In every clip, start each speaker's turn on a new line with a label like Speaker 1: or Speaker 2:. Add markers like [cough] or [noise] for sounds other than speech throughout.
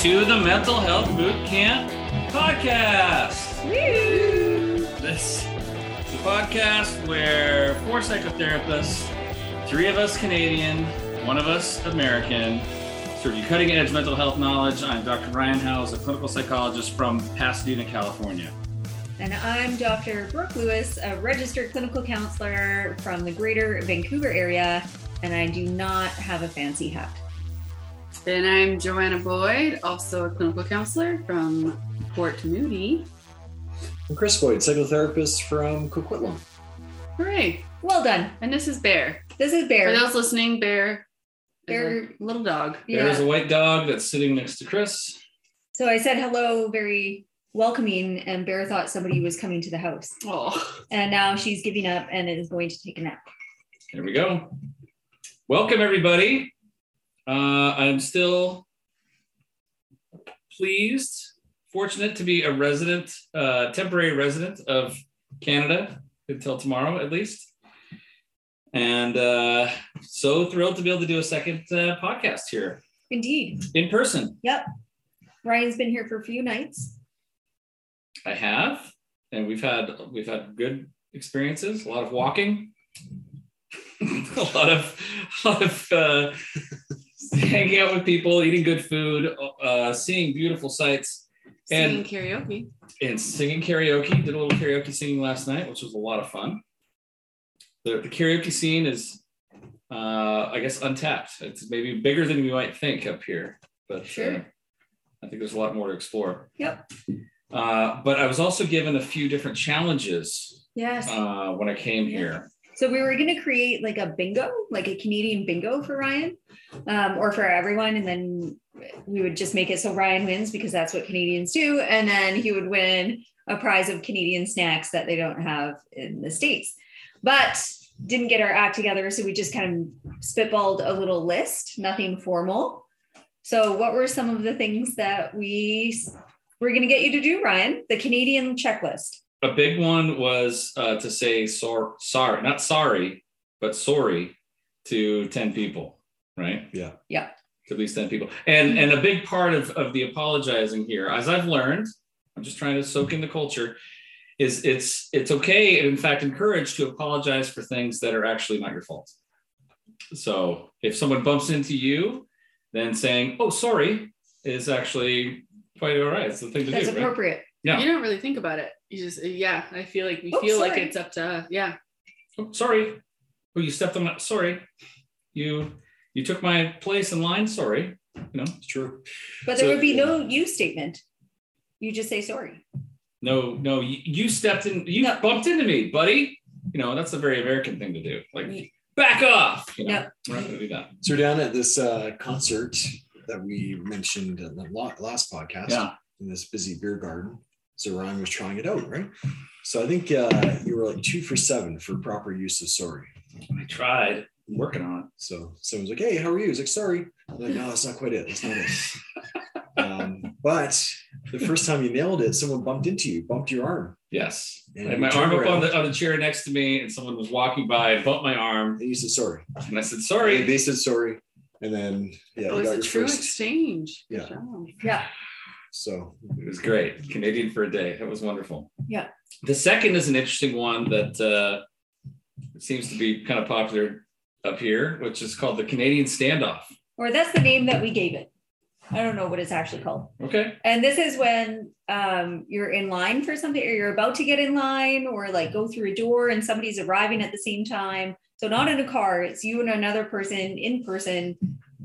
Speaker 1: To the Mental Health Boot Camp podcast. This is a podcast where four psychotherapists, three of us Canadian, one of us American, serve you cutting edge mental health knowledge. I'm Dr. Ryan Howes, a clinical psychologist from Pasadena, California.
Speaker 2: And I'm Dr. Brooke Lewis, a registered clinical counselor from the greater Vancouver area, and I do not have a fancy hat.
Speaker 3: And I'm Joanna Boyd, also a clinical counselor from Port Moody.
Speaker 4: I'm Chris Boyd, psychotherapist from Coquitlam.
Speaker 3: Hooray!
Speaker 2: Well done.
Speaker 3: And this is Bear.
Speaker 2: This is Bear.
Speaker 3: For those listening, Bear,
Speaker 2: Bear-
Speaker 3: is a little dog.
Speaker 1: There's
Speaker 2: Yeah.
Speaker 1: a white dog that's sitting next to Chris.
Speaker 2: So I said hello, very welcoming, and Bear thought somebody was coming to the house.
Speaker 3: Oh,
Speaker 2: And now she's giving up and is going to take a nap.
Speaker 1: There we go. Welcome, everybody. Uh, I'm still pleased, fortunate to be a resident, uh, temporary resident of Canada until tomorrow, at least. And uh, so thrilled to be able to do a second uh, podcast here
Speaker 2: Indeed.
Speaker 1: in person.
Speaker 2: Yep. Ryan's been here for a few nights.
Speaker 1: I have, and we've had we've had good experiences. A lot of walking, [laughs] a lot of a lot of uh, [laughs] hanging out with people, eating good food, uh, seeing beautiful sights,
Speaker 3: singing
Speaker 1: and
Speaker 3: karaoke.
Speaker 1: and singing karaoke. Did a little karaoke singing last night, which was a lot of fun. The, the karaoke scene is, uh, I guess, untapped. It's maybe bigger than we might think up here, but
Speaker 2: Sure.
Speaker 1: uh, I think there's a lot more to explore.
Speaker 2: Yep.
Speaker 1: Uh, but I was also given a few different challenges
Speaker 2: Yes.
Speaker 1: uh, when I came here.
Speaker 2: So we were going to create like a bingo, like a Canadian bingo for Ryan, um, or for everyone, and then we would just make it so Ryan wins because that's what Canadians do, and then he would win a prize of Canadian snacks that they don't have in the states. But didn't get our act together, so we just kind of spitballed a little list, nothing formal. So what were some of the things that we were going to get you to do, Ryan? The Canadian checklist.
Speaker 1: A big one was uh, to say sor- sorry, not sorry, but sorry to 10 people, right?
Speaker 4: Yeah.
Speaker 2: Yeah.
Speaker 1: To at least 10 people. And and a big part of, of the apologizing here, as I've learned, I'm just trying to soak in the culture, is it's it's okay and in fact encouraged to apologize for things that are actually not your fault. So if someone bumps into you, then saying, oh, sorry, is actually quite all right. It's the thing to
Speaker 2: That's
Speaker 1: do. right?
Speaker 2: appropriate.
Speaker 1: Yeah.
Speaker 3: You don't really think about it. You just, yeah, I feel like we
Speaker 2: Oh,
Speaker 3: feel like it's up to, us. yeah.
Speaker 1: oh, sorry. Oh, you stepped on my sorry. You you took my place in line. Sorry. You know,
Speaker 4: It's true.
Speaker 2: But there
Speaker 4: So-
Speaker 2: would be no you statement. You just say sorry.
Speaker 1: no, no, you, you stepped in, you
Speaker 2: No.
Speaker 1: bumped into me, buddy. You know, that's a very American thing to do. Like, back off. You know,
Speaker 2: Yeah.
Speaker 1: we're not gonna do that.
Speaker 4: So we're down at this uh, concert that we mentioned in the last podcast
Speaker 1: Yeah.
Speaker 4: in this busy beer garden. So Ryan was trying it out, right? So I think uh, you were like two for seven for proper use of sorry.
Speaker 1: I tried. I'm working on it.
Speaker 4: So someone's like, "Hey, how are you?" He's like, "Sorry." I'm like, "No, that's not quite it. That's not it." [laughs] um, but the first time you nailed it, someone bumped into you, bumped your arm,
Speaker 1: Yes.
Speaker 4: And
Speaker 1: I had my
Speaker 4: turned
Speaker 1: arm up on the on the chair next to me, and someone was walking by and bumped my arm,
Speaker 4: and you said sorry.
Speaker 1: and I said, sorry.
Speaker 4: And
Speaker 1: sorry.
Speaker 4: they said sorry, and then yeah,
Speaker 3: it was
Speaker 4: got
Speaker 3: a
Speaker 4: your
Speaker 3: true
Speaker 4: first.
Speaker 3: exchange.
Speaker 4: Yeah.
Speaker 2: Yeah.
Speaker 4: So
Speaker 1: It was great. Canadian for a day. That was wonderful.
Speaker 2: Yeah.
Speaker 1: The second is an interesting one that uh, seems to be kind of popular up here, which is called the Canadian standoff.
Speaker 2: Or that's the name that we gave it. I don't know what it's actually called.
Speaker 1: Okay.
Speaker 2: And this is when um, you're in line for something or you're about to get in line or like go through a door and somebody's arriving at the same time. So not in a car, it's you and another person in person.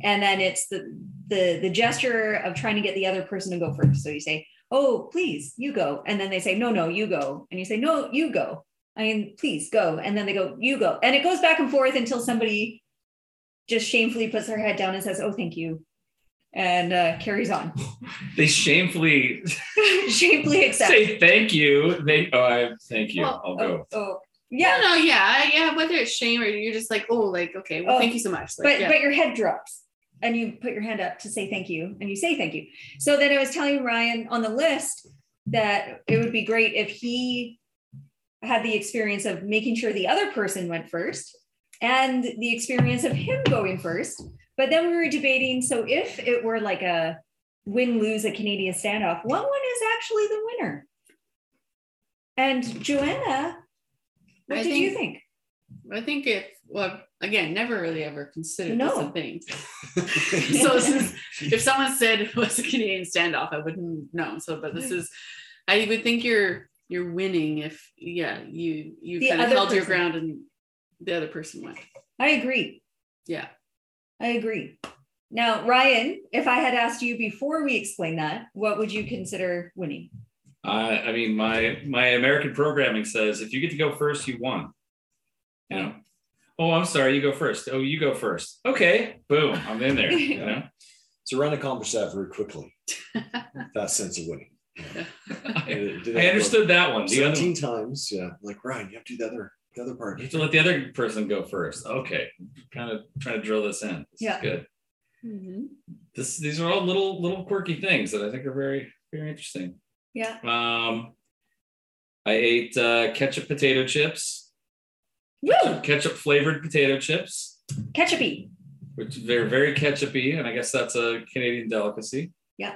Speaker 2: And then it's the the the gesture of trying to get the other person to go first. So you say, "Oh, please, you go." And then they say, "No, no, you go." And you say, "No, you go." I mean, please go. And then they go, "You go." And it goes back and forth until somebody just shamefully puts their head down and says, "Oh, thank you." And uh, carries on. [laughs]
Speaker 1: They shamefully [laughs]
Speaker 2: shamefully accept.
Speaker 1: say thank you. They oh I thank you.
Speaker 3: Well,
Speaker 1: I'll go.
Speaker 2: Oh, oh.
Speaker 3: Yeah,
Speaker 2: yeah,
Speaker 3: no, yeah, yeah. Whether it's shame or you're just like, oh, like, okay, well,
Speaker 2: Oh,
Speaker 3: thank you so much. Like,
Speaker 2: but
Speaker 3: yeah.
Speaker 2: but your head drops and you put your hand up to say thank you and you say thank you. So then I was telling Ryan on the list that it would be great if he had the experience of making sure the other person went first and the experience of him going first. But then we were debating so if it were like a win lose a Canadian standoff, what one is actually the winner? And Joanna, what
Speaker 3: I
Speaker 2: did you think?
Speaker 3: I think if well again, never really ever considered this a thing. [laughs] so this is, [laughs] if someone said it was a Canadian standoff, I wouldn't know. So, but this is, I would think you're you're winning if yeah you you
Speaker 2: The
Speaker 3: kind of
Speaker 2: other
Speaker 3: held your ground and the other person went.
Speaker 2: I agree.
Speaker 3: Yeah,
Speaker 2: I agree. Now, Ryan, if I had asked you before we explain that, what would you consider winning?
Speaker 1: I, I mean, my my American programming says if you get to go first, you won. You know. Oh, I'm sorry. You go first. Oh, you go first. Okay. Boom. I'm in there. You know. [laughs]
Speaker 4: So Ryan accomplished that very quickly. [laughs] that sense of winning.
Speaker 1: I,
Speaker 4: Did- did
Speaker 1: I understood that one. The other
Speaker 4: 17 times. Yeah. Like Ryan, you have to do the other the other part.
Speaker 1: You have to let the other person go first. Okay. Kind of trying to drill this in. This
Speaker 2: Yeah.
Speaker 1: is good.
Speaker 3: Mhm.
Speaker 1: This these are all little little quirky things that I think are very very interesting.
Speaker 2: Yeah.
Speaker 1: Um I ate uh, ketchup potato chips,
Speaker 2: Woo!
Speaker 1: ketchup flavored potato chips,
Speaker 2: Ketchupy.
Speaker 1: which they're very ketchupy, and I guess that's a Canadian delicacy. Yeah.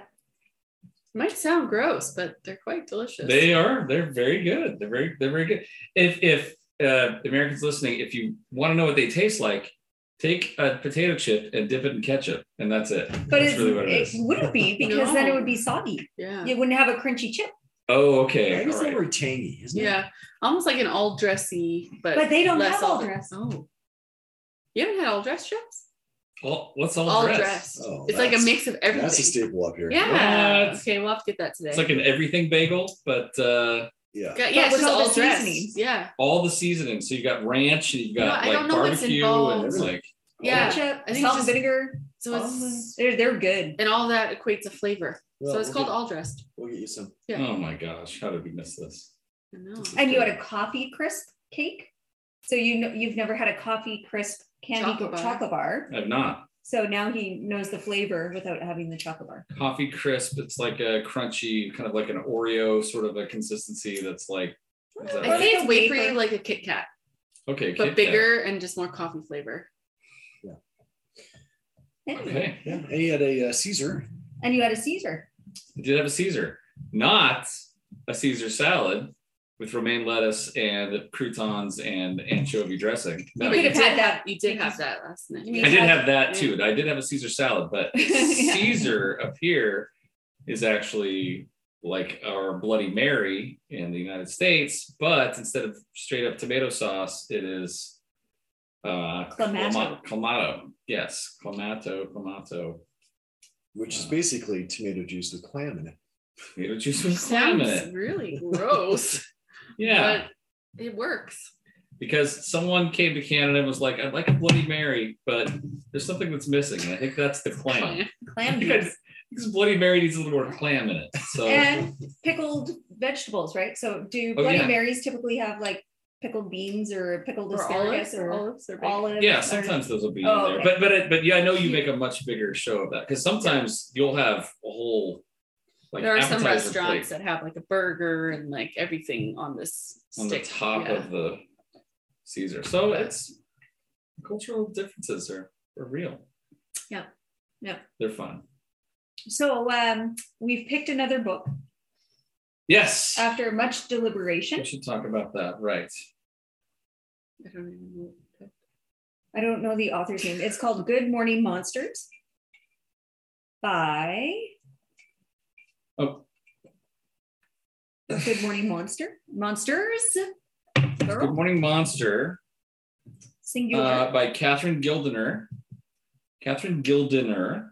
Speaker 3: Might sound gross, but they're quite delicious.
Speaker 1: They are. They're very good. They're very. They're very good. If if uh, Americans listening, if you want to know what they taste like, take a potato chip and dip it in ketchup, and that's it.
Speaker 2: But
Speaker 1: that's
Speaker 2: it's,
Speaker 1: really what it
Speaker 2: it
Speaker 1: is.
Speaker 2: wouldn't be because then it would be soggy.
Speaker 3: yeah.
Speaker 2: You wouldn't have a crunchy chip.
Speaker 1: Oh, okay.
Speaker 4: think it's
Speaker 1: All
Speaker 4: not
Speaker 1: right.
Speaker 4: very tangy, isn't it?
Speaker 3: Yeah, almost like an all dressy, but
Speaker 2: But they don't
Speaker 3: less
Speaker 2: have all
Speaker 3: all
Speaker 2: dress.
Speaker 3: Oh, you haven't had all dress chips?
Speaker 1: All, what's all,
Speaker 3: All
Speaker 1: dress?
Speaker 3: dressed.
Speaker 4: Oh,
Speaker 3: it's like a
Speaker 4: that's-
Speaker 3: mix of everything.
Speaker 4: That's a staple up here.
Speaker 3: yeah.
Speaker 1: What?
Speaker 3: Okay, we'll have to get that today.
Speaker 1: It's like an everything bagel, but uh,
Speaker 4: Yeah.
Speaker 3: yeah, yeah,
Speaker 2: But
Speaker 3: it's
Speaker 2: with
Speaker 3: just
Speaker 2: all the
Speaker 3: all dressed.
Speaker 2: seasonings.
Speaker 3: Yeah,
Speaker 1: all the seasonings. So you got ranch, and you
Speaker 3: No,
Speaker 1: got
Speaker 3: I don't
Speaker 1: like
Speaker 3: know what's
Speaker 1: barbecue, and it's
Speaker 3: involved.
Speaker 1: like
Speaker 3: yeah.
Speaker 2: Ketchup,
Speaker 3: I think
Speaker 2: salt and
Speaker 3: just-
Speaker 2: vinegar.
Speaker 3: So it's
Speaker 2: They're, they're good.
Speaker 3: and all that equates a flavor.
Speaker 4: Well,
Speaker 3: so it's
Speaker 4: we'll
Speaker 3: called
Speaker 4: get-
Speaker 3: all dressed.
Speaker 4: We'll get you some.
Speaker 3: Yeah.
Speaker 1: oh my gosh, how did we miss this?
Speaker 3: I know.
Speaker 2: And you had a coffee crisp cake. So you know you've never had a coffee crisp candy
Speaker 3: Chocolate bar.
Speaker 2: chocolate bar.
Speaker 1: I've not.
Speaker 2: So now he knows the flavor without having the chocolate bar.
Speaker 1: Coffee crisp. It's like a crunchy, kind of like an Oreo sort of a consistency. That's like, that
Speaker 3: I
Speaker 1: right?
Speaker 3: think
Speaker 2: Like
Speaker 3: it's
Speaker 2: a
Speaker 3: way for
Speaker 2: wafer.
Speaker 3: you like a Kit Kat,
Speaker 1: okay, Kit
Speaker 3: but
Speaker 1: Kat.
Speaker 3: bigger and just more coffee flavor.
Speaker 2: Anyway.
Speaker 1: Okay,
Speaker 4: Yeah. And he had a uh, Caesar.
Speaker 2: And you had a Caesar.
Speaker 1: I did have a Caesar, not a Caesar salad with romaine lettuce and croutons and anchovy dressing. No,
Speaker 2: You could have had that.
Speaker 3: You did have that last night.
Speaker 1: I did have that too. I did have a Caesar salad, but [laughs] Caesar up here is actually like our Bloody Mary in the United States, but instead of straight up tomato sauce, it is uh
Speaker 2: Clamato.
Speaker 1: clamato. Yes, clamato, clamato.
Speaker 4: which is uh, basically tomato juice with clam in it.
Speaker 1: Tomato juice with clam in it.
Speaker 3: really gross. [laughs]
Speaker 1: Yeah,
Speaker 3: But it works.
Speaker 1: because someone came to Canada and was like, "I'd like a Bloody Mary, but there's something that's missing." And I think that's the clam.
Speaker 2: Clam [laughs]
Speaker 1: Because
Speaker 2: juice.
Speaker 1: because Bloody Mary needs a little more clam in it. So
Speaker 2: and pickled vegetables, right? So do
Speaker 1: Oh,
Speaker 2: Bloody
Speaker 1: yeah.
Speaker 2: Marys typically have like pickled beans or pickled
Speaker 3: Or
Speaker 2: asparagus
Speaker 3: olives,
Speaker 2: or
Speaker 3: olives or bacon.
Speaker 2: olives?
Speaker 1: yeah,
Speaker 2: or-
Speaker 1: sometimes those will be
Speaker 2: Oh,
Speaker 1: in there.
Speaker 2: okay.
Speaker 1: But but it, but yeah, I know you make a much bigger show of that because sometimes you'll have a whole like
Speaker 3: there are some restaurants
Speaker 1: plate
Speaker 3: that have like a burger and like everything on this
Speaker 1: on
Speaker 3: stick.
Speaker 1: the top
Speaker 3: Yeah.
Speaker 1: of the Caesar. So it's cultural differences are, are real.
Speaker 2: Yeah. Yeah.
Speaker 1: They're fun.
Speaker 2: So um, we've picked another book
Speaker 1: Yes.
Speaker 2: after much deliberation.
Speaker 1: we should talk about that. Right.
Speaker 3: I don't even know.
Speaker 2: I don't know the author's name. It's called Good Morning Monsters by
Speaker 1: Oh,
Speaker 2: Good Morning Monster Monsters.
Speaker 1: Good Morning Monster
Speaker 2: singular.
Speaker 1: uh, by Catherine Gildiner. Catherine Gildiner.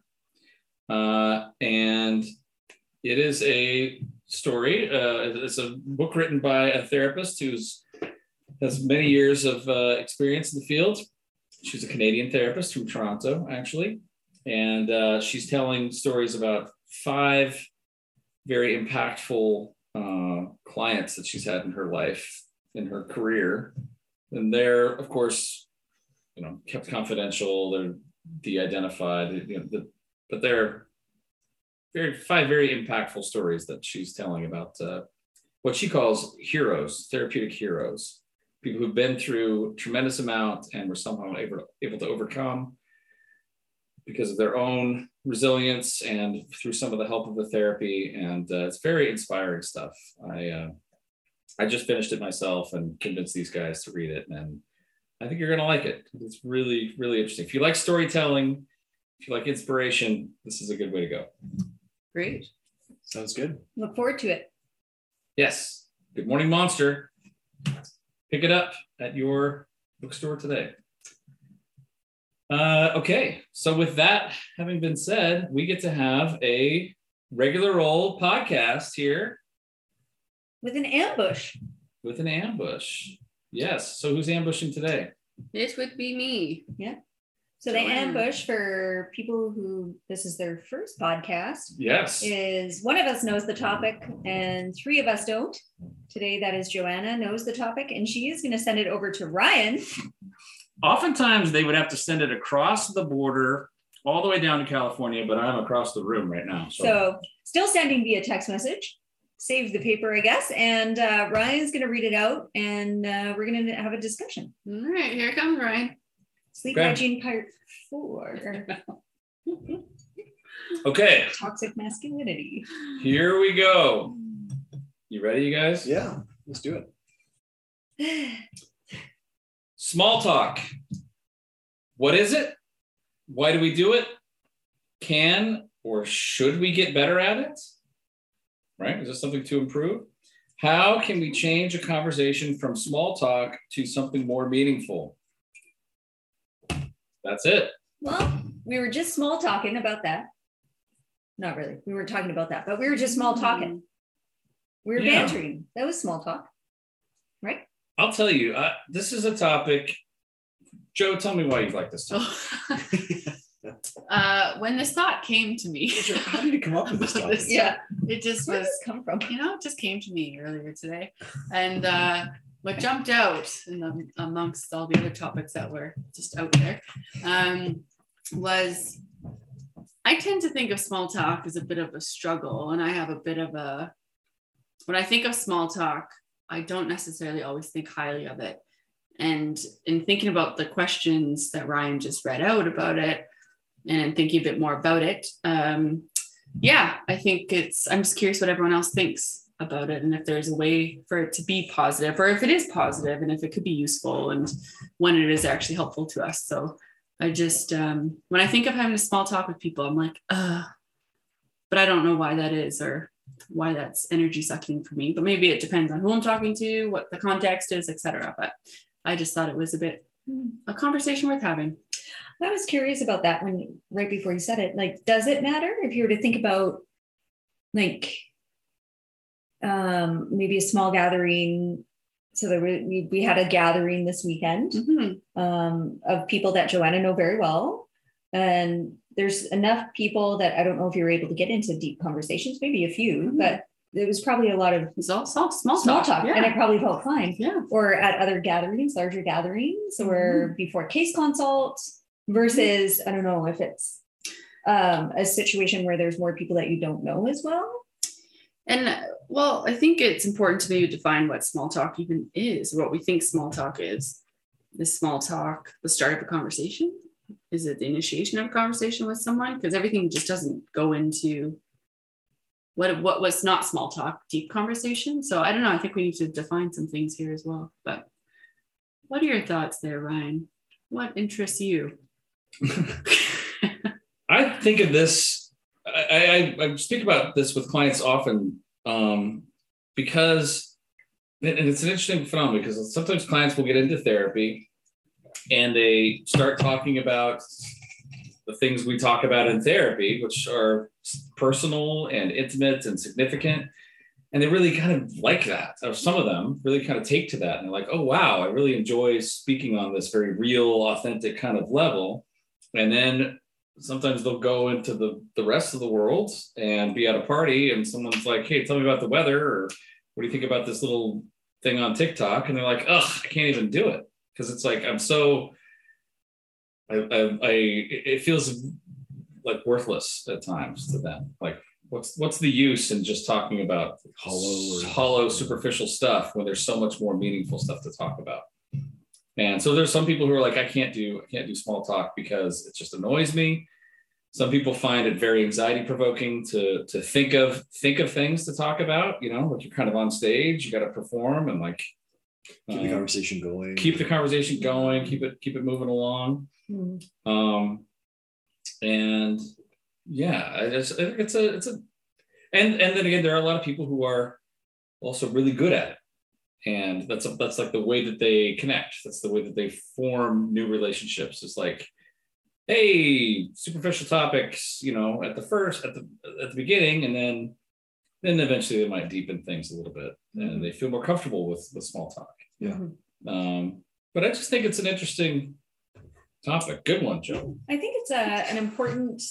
Speaker 1: Uh, and it is a story. Uh, it's a book written by a therapist who's has many years of uh, experience in the field. She's a Canadian therapist from Toronto, actually, and uh, she's telling stories about five very impactful uh, clients that she's had in her life, in her career, and they're, of course, you know, kept confidential. They're de-identified, you know, the, but they're very five very impactful stories that she's telling about uh, what she calls heroes, therapeutic heroes, people who've been through tremendous amount and were somehow able, able to overcome because of their own resilience and through some of the help of the therapy. And uh, it's very inspiring stuff. I uh, I just finished it myself and convinced these guys to read it, and I think you're gonna like it. It's really really interesting. If you like storytelling, if you like inspiration, this is a good way to go.
Speaker 3: Great.
Speaker 4: Sounds good.
Speaker 2: Look forward to it.
Speaker 1: Yes. Good Morning Monster. Pick it up at your bookstore today. Uh, okay. So, with that having been said, we get to have a regular old podcast here
Speaker 2: With an ambush.
Speaker 1: with an ambush. Yes. So, who's ambushing today?
Speaker 3: It would be me.
Speaker 2: So the ambush for people who this is their first podcast
Speaker 1: Yes.
Speaker 2: is one of us knows the topic and three of us don't. Today that is Joanna knows the topic and she is going to send it over to Ryan.
Speaker 1: Oftentimes, they would have to send it across the border all the way down to California, but I'm across the room right now. So,
Speaker 2: So still sending via text message. Save the paper, I guess. And uh, Ryan's going to read it out and uh, we're going to have a discussion.
Speaker 3: All right, here comes Ryan.
Speaker 2: Sleep
Speaker 1: Okay.
Speaker 2: hygiene part four [laughs]
Speaker 1: okay,
Speaker 2: toxic masculinity.
Speaker 1: here we go. You ready, you guys?
Speaker 4: Yeah, let's do it.
Speaker 1: Small talk. What is it? Why do we do it? Can or should we get better at it? Right? Is this something to improve? How can we change a conversation from small talk to something more meaningful? That's it.
Speaker 2: Well, we were just small talking about that. Not really. We weren't talking about that, but we were just small talking. We were
Speaker 1: Yeah.
Speaker 2: bantering. That was small talk, right?
Speaker 1: I'll tell you, uh, this is a topic. Joe, tell me why you like this topic.
Speaker 3: Oh. [laughs] uh, when this thought came to me,
Speaker 4: How did you come up with this [laughs] topic?
Speaker 3: This- Yeah. it just
Speaker 2: Where
Speaker 3: was
Speaker 2: did this come from?
Speaker 3: you know, it just came to me earlier today. And uh, what jumped out the, amongst all the other topics that were just out there um, was I tend to think of small talk as a bit of a struggle. And I have a bit of a, when I think of small talk, I don't necessarily always think highly of it. And in thinking about the questions that Ryan just read out about it and thinking a bit more about it, um, yeah, I think it's, I'm just curious what everyone else thinks about it and if there's a way for it to be positive or if it is positive and if it could be useful and when it is actually helpful to us. So I just, um, when I think of having a small talk with people, I'm like, uh, but I don't know why that is or why that's energy sucking for me. But maybe it depends on who I'm talking to, what the context is, etc. But I just thought it was a bit a conversation worth having.
Speaker 2: I was curious about that when right before you said it. Like, does it matter if you were to think about like um maybe a small gathering? So there were, we, we had a gathering this weekend
Speaker 3: Mhm.
Speaker 2: um, of people that Joanna know very well. And there's enough people that I don't know if you're able to get into deep conversations, maybe a few,
Speaker 3: Mhm.
Speaker 2: but there was probably a lot of
Speaker 3: all small, small,
Speaker 2: small
Speaker 3: talk.
Speaker 2: talk,
Speaker 3: Yeah.
Speaker 2: and it probably felt fine.
Speaker 3: yeah.
Speaker 2: Or at other gatherings, larger gatherings, or before case consult versus I don't know if it's um, a situation where there's more people that you don't know as well.
Speaker 3: And uh, well, I think it's important to maybe define what small talk even is, what we think small talk is. Is small talk the start of a conversation? Is it the initiation of a conversation with someone? Because everything just doesn't go into what what was not small talk, deep conversation. So I don't know. I think we need to define some things here as well. But what are your thoughts there, Ryan? What interests you? [laughs] [laughs]
Speaker 1: I think of this. I, I, I speak about this with clients often um, because, and it's an interesting phenomenon because sometimes clients will get into therapy and they start talking about the things we talk about in therapy, which are personal and intimate and significant. And they really kind of like that, or some of them really kind of take to that. And they're like, oh, wow, I really enjoy speaking on this very real, authentic kind of level. And then sometimes they'll go into the the rest of the world and be at a party and someone's like hey tell me about the weather or what do you think about this little thing on tiktok? And they're like ugh i can't even do it. Because it's like i'm so I, I i it feels like worthless at times to them. Like what's what's the use in just talking about
Speaker 4: Hollow
Speaker 1: hollow superficial stuff when there's so much more meaningful stuff to talk about and so there's some people who are like, I can't do, I can't do small talk because it just annoys me. some people find it very anxiety provoking to to think of think of things to talk about. You know, like you're kind of on stage, you got to perform and like
Speaker 4: Keep the
Speaker 1: um,
Speaker 4: conversation going.
Speaker 1: keep the conversation going, keep it keep it moving along.
Speaker 2: Mm.
Speaker 1: Um, and yeah, I just I think it's a it's a and and then again, there are a lot of people who are also really good at it, and that's a, that's like the way that they connect. That's the way that they form new relationships. It's like, hey, superficial topics, you know, at the first at the at the beginning, and then then eventually they might deepen things a little bit, and they feel more comfortable with with small talk.
Speaker 4: Yeah.
Speaker 2: Mhm.
Speaker 1: Um, but I just think it's an interesting topic. Good one, Joe.
Speaker 2: I think it's a, an important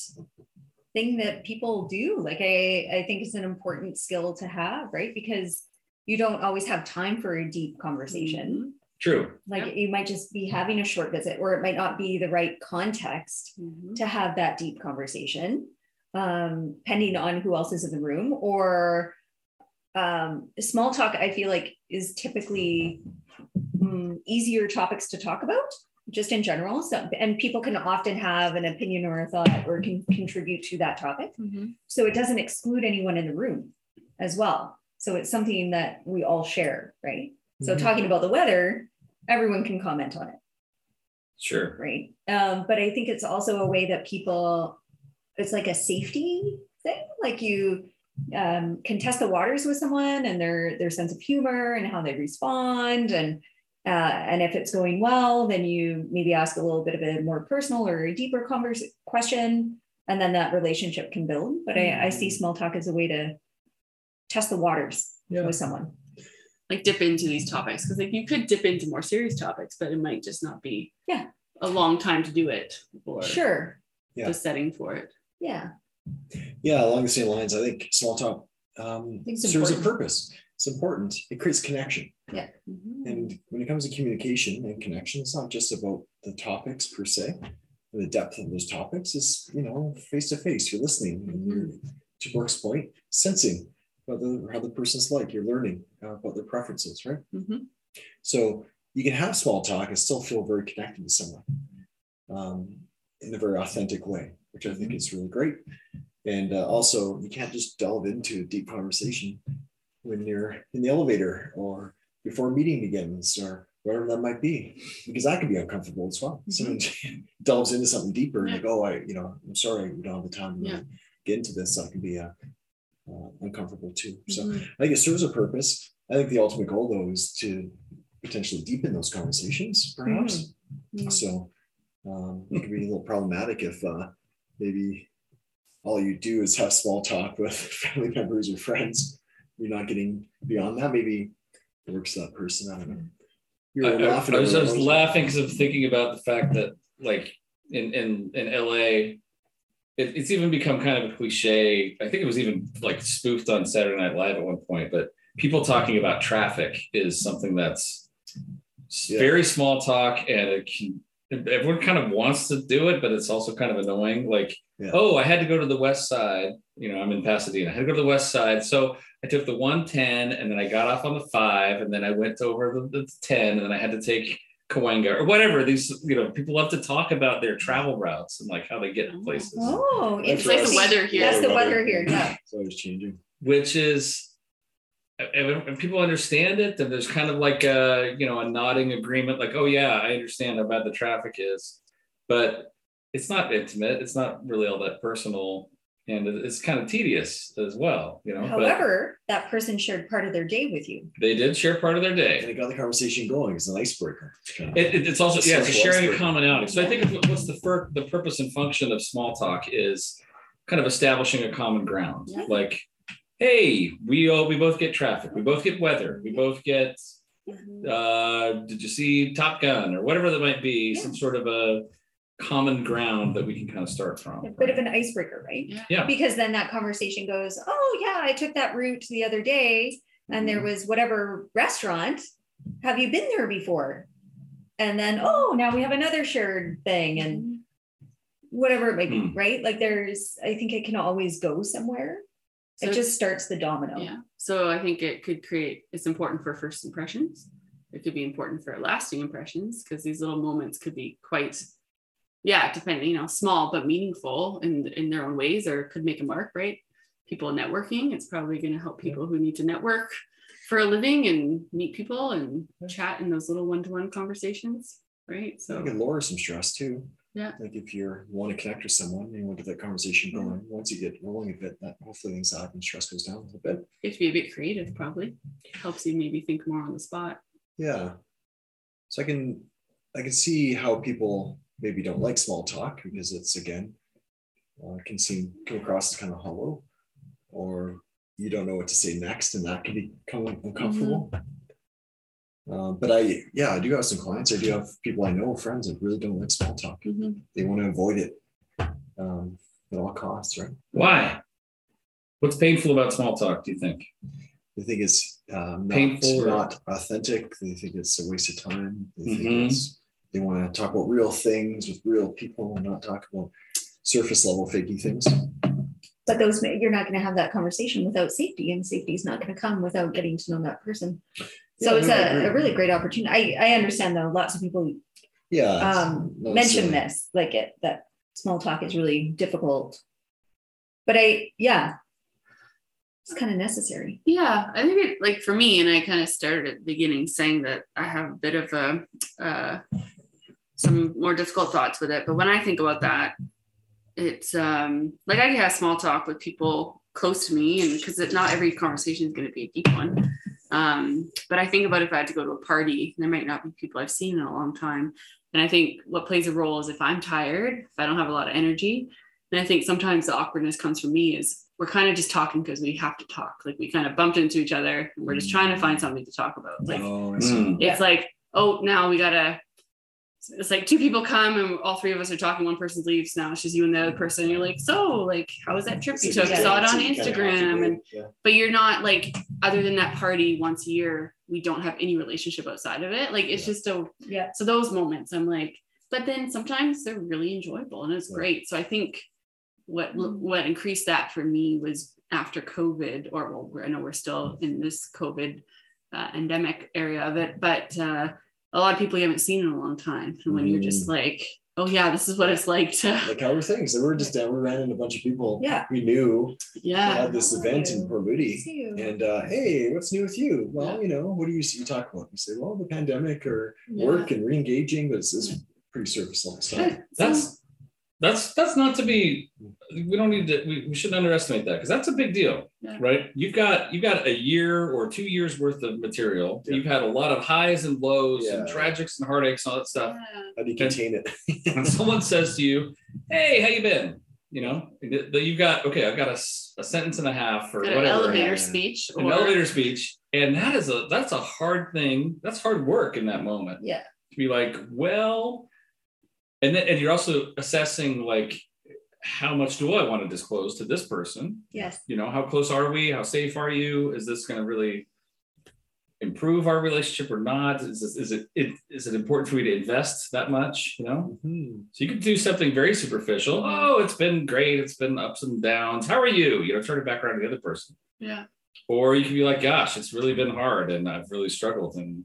Speaker 2: thing that people do. Like I, I think it's an important skill to have, right? Because you don't always have time for a deep conversation.
Speaker 1: True.
Speaker 2: Like
Speaker 3: Yep.
Speaker 2: you might just be having a short visit, or it might not be the right context
Speaker 3: Mhm.
Speaker 2: to have that deep conversation, um, depending on who else is in the room. Or um, small talk, I feel like is typically mm, easier topics to talk about, just in general. So, and people can often have an opinion or a thought, or can contribute to that topic.
Speaker 3: Mhm.
Speaker 2: So it doesn't exclude anyone in the room as well. So it's something that we all share, right? So
Speaker 4: Mhm.
Speaker 2: talking about the weather, everyone can comment on it
Speaker 1: Sure.
Speaker 2: right? Um, but I think it's also a way that people, it's like a safety thing. Like you um, can test the waters with someone and their their sense of humor and how they respond, and uh, and if it's going well, then you maybe ask a little bit of a more personal or a deeper converse question, and then that relationship can build. But I, I see small talk as a way to test the waters
Speaker 4: Yeah.
Speaker 2: with someone.
Speaker 3: like dip into these topics because like you could dip into more serious topics but it might just not be
Speaker 2: Yeah.
Speaker 3: a long time to do it or
Speaker 2: Sure.
Speaker 4: Yeah.
Speaker 3: the setting for it
Speaker 2: Yeah.
Speaker 4: Yeah, along the same lines, I think small talk um,
Speaker 2: think it's
Speaker 4: serves a purpose. It's important. It creates connection.
Speaker 3: Mhm.
Speaker 4: And when it comes to communication and connection, it's not just about the topics per se. The depth of those topics is, you know, face to face. You're listening. And you're, to Brooke's point, sensing what the, how the person's like. You're learning uh, about their preferences, right?
Speaker 3: Mhm.
Speaker 4: So you can have small talk and still feel very connected to someone um, in a very authentic way, which I think is really great. And uh, also, you can't just delve into a deep conversation when you're in the elevator or before a meeting begins or whatever that might be, because that can be uncomfortable as well. Someone [laughs] delves into something deeper and
Speaker 3: Yeah.
Speaker 4: like, oh, I, you know, I'm sorry, we don't have the time to
Speaker 3: Yeah.
Speaker 4: get into this. That can be uh, uh, uncomfortable too. So
Speaker 3: Mhm.
Speaker 4: I think it serves a purpose. I think the ultimate goal, though, is to potentially deepen those conversations, perhaps.
Speaker 3: Yeah.
Speaker 4: So um, it could be a little problematic if uh, maybe all you do is have small talk with [laughs] family members or friends. You're not getting beyond that. Maybe it works for that person. I don't know. You're
Speaker 1: I, I-
Speaker 4: laughing
Speaker 1: I was
Speaker 4: over
Speaker 1: just laughing because I'm thinking about the fact that like in in in LA, it, it's even become kind of a cliche. I think it was even like spoofed on Saturday Night Live at one point. But people talking about traffic is something that's
Speaker 4: Yeah.
Speaker 1: very small talk, and it can. Everyone kind of wants to do it, but it's also kind of annoying. Like,
Speaker 4: Yeah.
Speaker 1: oh, I had to go to the west side. You know, I'm in Pasadena. I had to go to the west side, so I took the 110 and then I got off on the five and then I went over the, the 10 and then I had to take Cahuenga or whatever. These, you know, people love to talk about their travel routes and like how they get to
Speaker 2: oh.
Speaker 4: places, Oh,
Speaker 3: It's like the weather here.
Speaker 2: That's the weather here. Yeah.
Speaker 4: It's always changing.
Speaker 1: which is, and when when people understand it, then there's kind of like a, you know, a nodding agreement, like, oh yeah, I understand how bad the traffic is, but it's not intimate. It's not really all that personal. And it's kind of tedious as well, you know. but
Speaker 2: However, that person shared part of their day with you.
Speaker 1: they did share part of their day.
Speaker 4: And it got the conversation going. It's an icebreaker.
Speaker 1: It, it- it's also yeah, it's a sharing a
Speaker 4: icebreaker.
Speaker 1: commonality. So I think what's the fir- the purpose and function of small talk is kind of establishing a common ground.
Speaker 3: Yeah.
Speaker 1: Like, hey, we all we both get traffic, we both get weather, we both get. Uh, did you see Top Gun or whatever that might be? Some sort of a common ground that we can kind of start from.
Speaker 2: A bit of an icebreaker, right?
Speaker 1: Yeah.
Speaker 2: Because then that conversation goes, oh, yeah, I took that route the other day and there was whatever restaurant. Have you been there before? And then, oh, now we have another shared thing and whatever it might be,
Speaker 1: Hmm.
Speaker 2: right? Like there's, I think it can always go somewhere.
Speaker 3: So
Speaker 2: it just starts the domino.
Speaker 3: Yeah. So I think it could create, it's important for first impressions. It could be important for lasting impressions because these little moments could be quite yeah, depending, you know, small but meaningful in in their own ways, or could make a mark, right? People networking, it's probably going to help people who need to network for a living and meet people and chat in those little one-to-one conversations, right?
Speaker 4: So it can lower some stress too.
Speaker 3: Yeah.
Speaker 4: Like if you want to connect with someone and you want to get that conversation
Speaker 3: Yeah.
Speaker 4: going, once you get rolling a bit, that hopefully things anxiety and stress goes down a little bit.
Speaker 3: you have to be a bit creative, probably It helps you maybe think more on the spot.
Speaker 4: Yeah. So I can I can see how people maybe don't like small talk because it's again uh, can seem come across as kind of hollow, or you don't know what to say next, and that can become uncomfortable. Um, but I yeah I do have some clients. I do have people I know, friends that really don't like small talk.
Speaker 3: Mhm.
Speaker 4: They want to avoid it um, at all costs, right?
Speaker 1: Why? What's painful about small talk? Do you think?
Speaker 4: They think it's um, not,
Speaker 1: Painful or-
Speaker 4: not authentic. They think it's a waste of time. They think
Speaker 1: Mhm.
Speaker 4: it's they want to talk about real things with real people and not talk about surface level fakey things.
Speaker 2: But those you're not going to have that conversation without safety, and safety is not going to come without getting to know that person. So
Speaker 4: Yeah,
Speaker 2: it's
Speaker 4: no, I
Speaker 2: a,
Speaker 4: agree.
Speaker 2: a really great opportunity. I, I understand though, lots of people
Speaker 4: Yeah.
Speaker 2: um,
Speaker 4: not
Speaker 2: mention
Speaker 4: necessarily-
Speaker 2: this, like it that small talk is really difficult. But I, yeah, it's kind of necessary.
Speaker 3: Yeah, I think it like for me, and I kind of started at the beginning saying that I have a bit of a uh, some more difficult thoughts with it. But when I think about that, it's um like I can have small talk with people close to me, and because not every conversation is going to be a deep one. Um, but I think about if I had to go to a party, there might not be people I've seen in a long time. And I think what plays a role is if I'm tired, if I don't have a lot of energy, and I think sometimes the awkwardness comes from me is we're kind of just talking because we have to talk. Like we kind of bumped into each other and we're just trying to find something to talk about. Like
Speaker 4: Oh, I see.
Speaker 1: Mm.
Speaker 3: it's like, oh, now we gotta. It's like two people come and all three of us are talking. One person leaves. Now it's just you and the other person. You're like, so like, how was that trip you took?
Speaker 2: yeah,
Speaker 3: Saw it on
Speaker 4: you kinda
Speaker 3: Instagram, and
Speaker 4: yeah.
Speaker 3: but you're not like, other than that party once a year, we don't have any relationship outside of it. Like it's
Speaker 4: Yeah.
Speaker 3: just a
Speaker 2: Yeah.
Speaker 3: so those moments i'm like but then sometimes they're really enjoyable and it's
Speaker 4: Yeah.
Speaker 3: great so i think what what increased that for me was after covid or well i know we're still in this covid uh, endemic area of it but uh, a lot of people you haven't seen in a long time and when you're just like oh yeah this is what it's like to [laughs]
Speaker 4: Like how were things? So we're just down, we ran into a bunch of people
Speaker 2: Yeah.
Speaker 4: we knew we
Speaker 3: yeah
Speaker 4: had this event in Port Moody. And uh, hey, what's new with you? Well,
Speaker 3: Yeah.
Speaker 4: you know, what do you you talk about? You say, well, the pandemic or
Speaker 3: Yeah.
Speaker 4: work and re-engaging, but it's, it's pretty surface level stuff.
Speaker 3: Good.
Speaker 1: That's that's that's not to be. We don't need to. We, we shouldn't underestimate that because that's a big deal,
Speaker 3: Yeah.
Speaker 1: right? You've got you've got a year or two years worth of material.
Speaker 4: Yeah.
Speaker 1: You've had a lot of highs and lows and
Speaker 4: Yeah.
Speaker 1: tragics and heartaches and all that stuff.
Speaker 3: yeah.
Speaker 4: How do you contain it? [laughs]
Speaker 1: and someone says to you, "Hey, how you been?" You know that you've got okay. I've got a, a sentence and a half or
Speaker 3: Got an
Speaker 1: whatever.
Speaker 3: elevator
Speaker 4: yeah.
Speaker 3: speech
Speaker 1: an
Speaker 3: or
Speaker 1: elevator speech, and that is a that's a hard thing. That's hard work in that moment
Speaker 2: yeah.
Speaker 1: to be like, well, and then and you're also assessing like how much do I want to disclose to this person?
Speaker 2: Yes.
Speaker 1: You know, how close are we? How safe are you? Is this going to really improve our relationship or not? Is this, is it, it is it important for me to invest that much? You know,
Speaker 4: Mhm.
Speaker 1: so you could do something very superficial. Oh, it's been great. It's been ups and downs. How are you? You know, turn it back around to the other person.
Speaker 3: yeah
Speaker 1: Or you could be like, gosh, it's really been hard and I've really struggled. And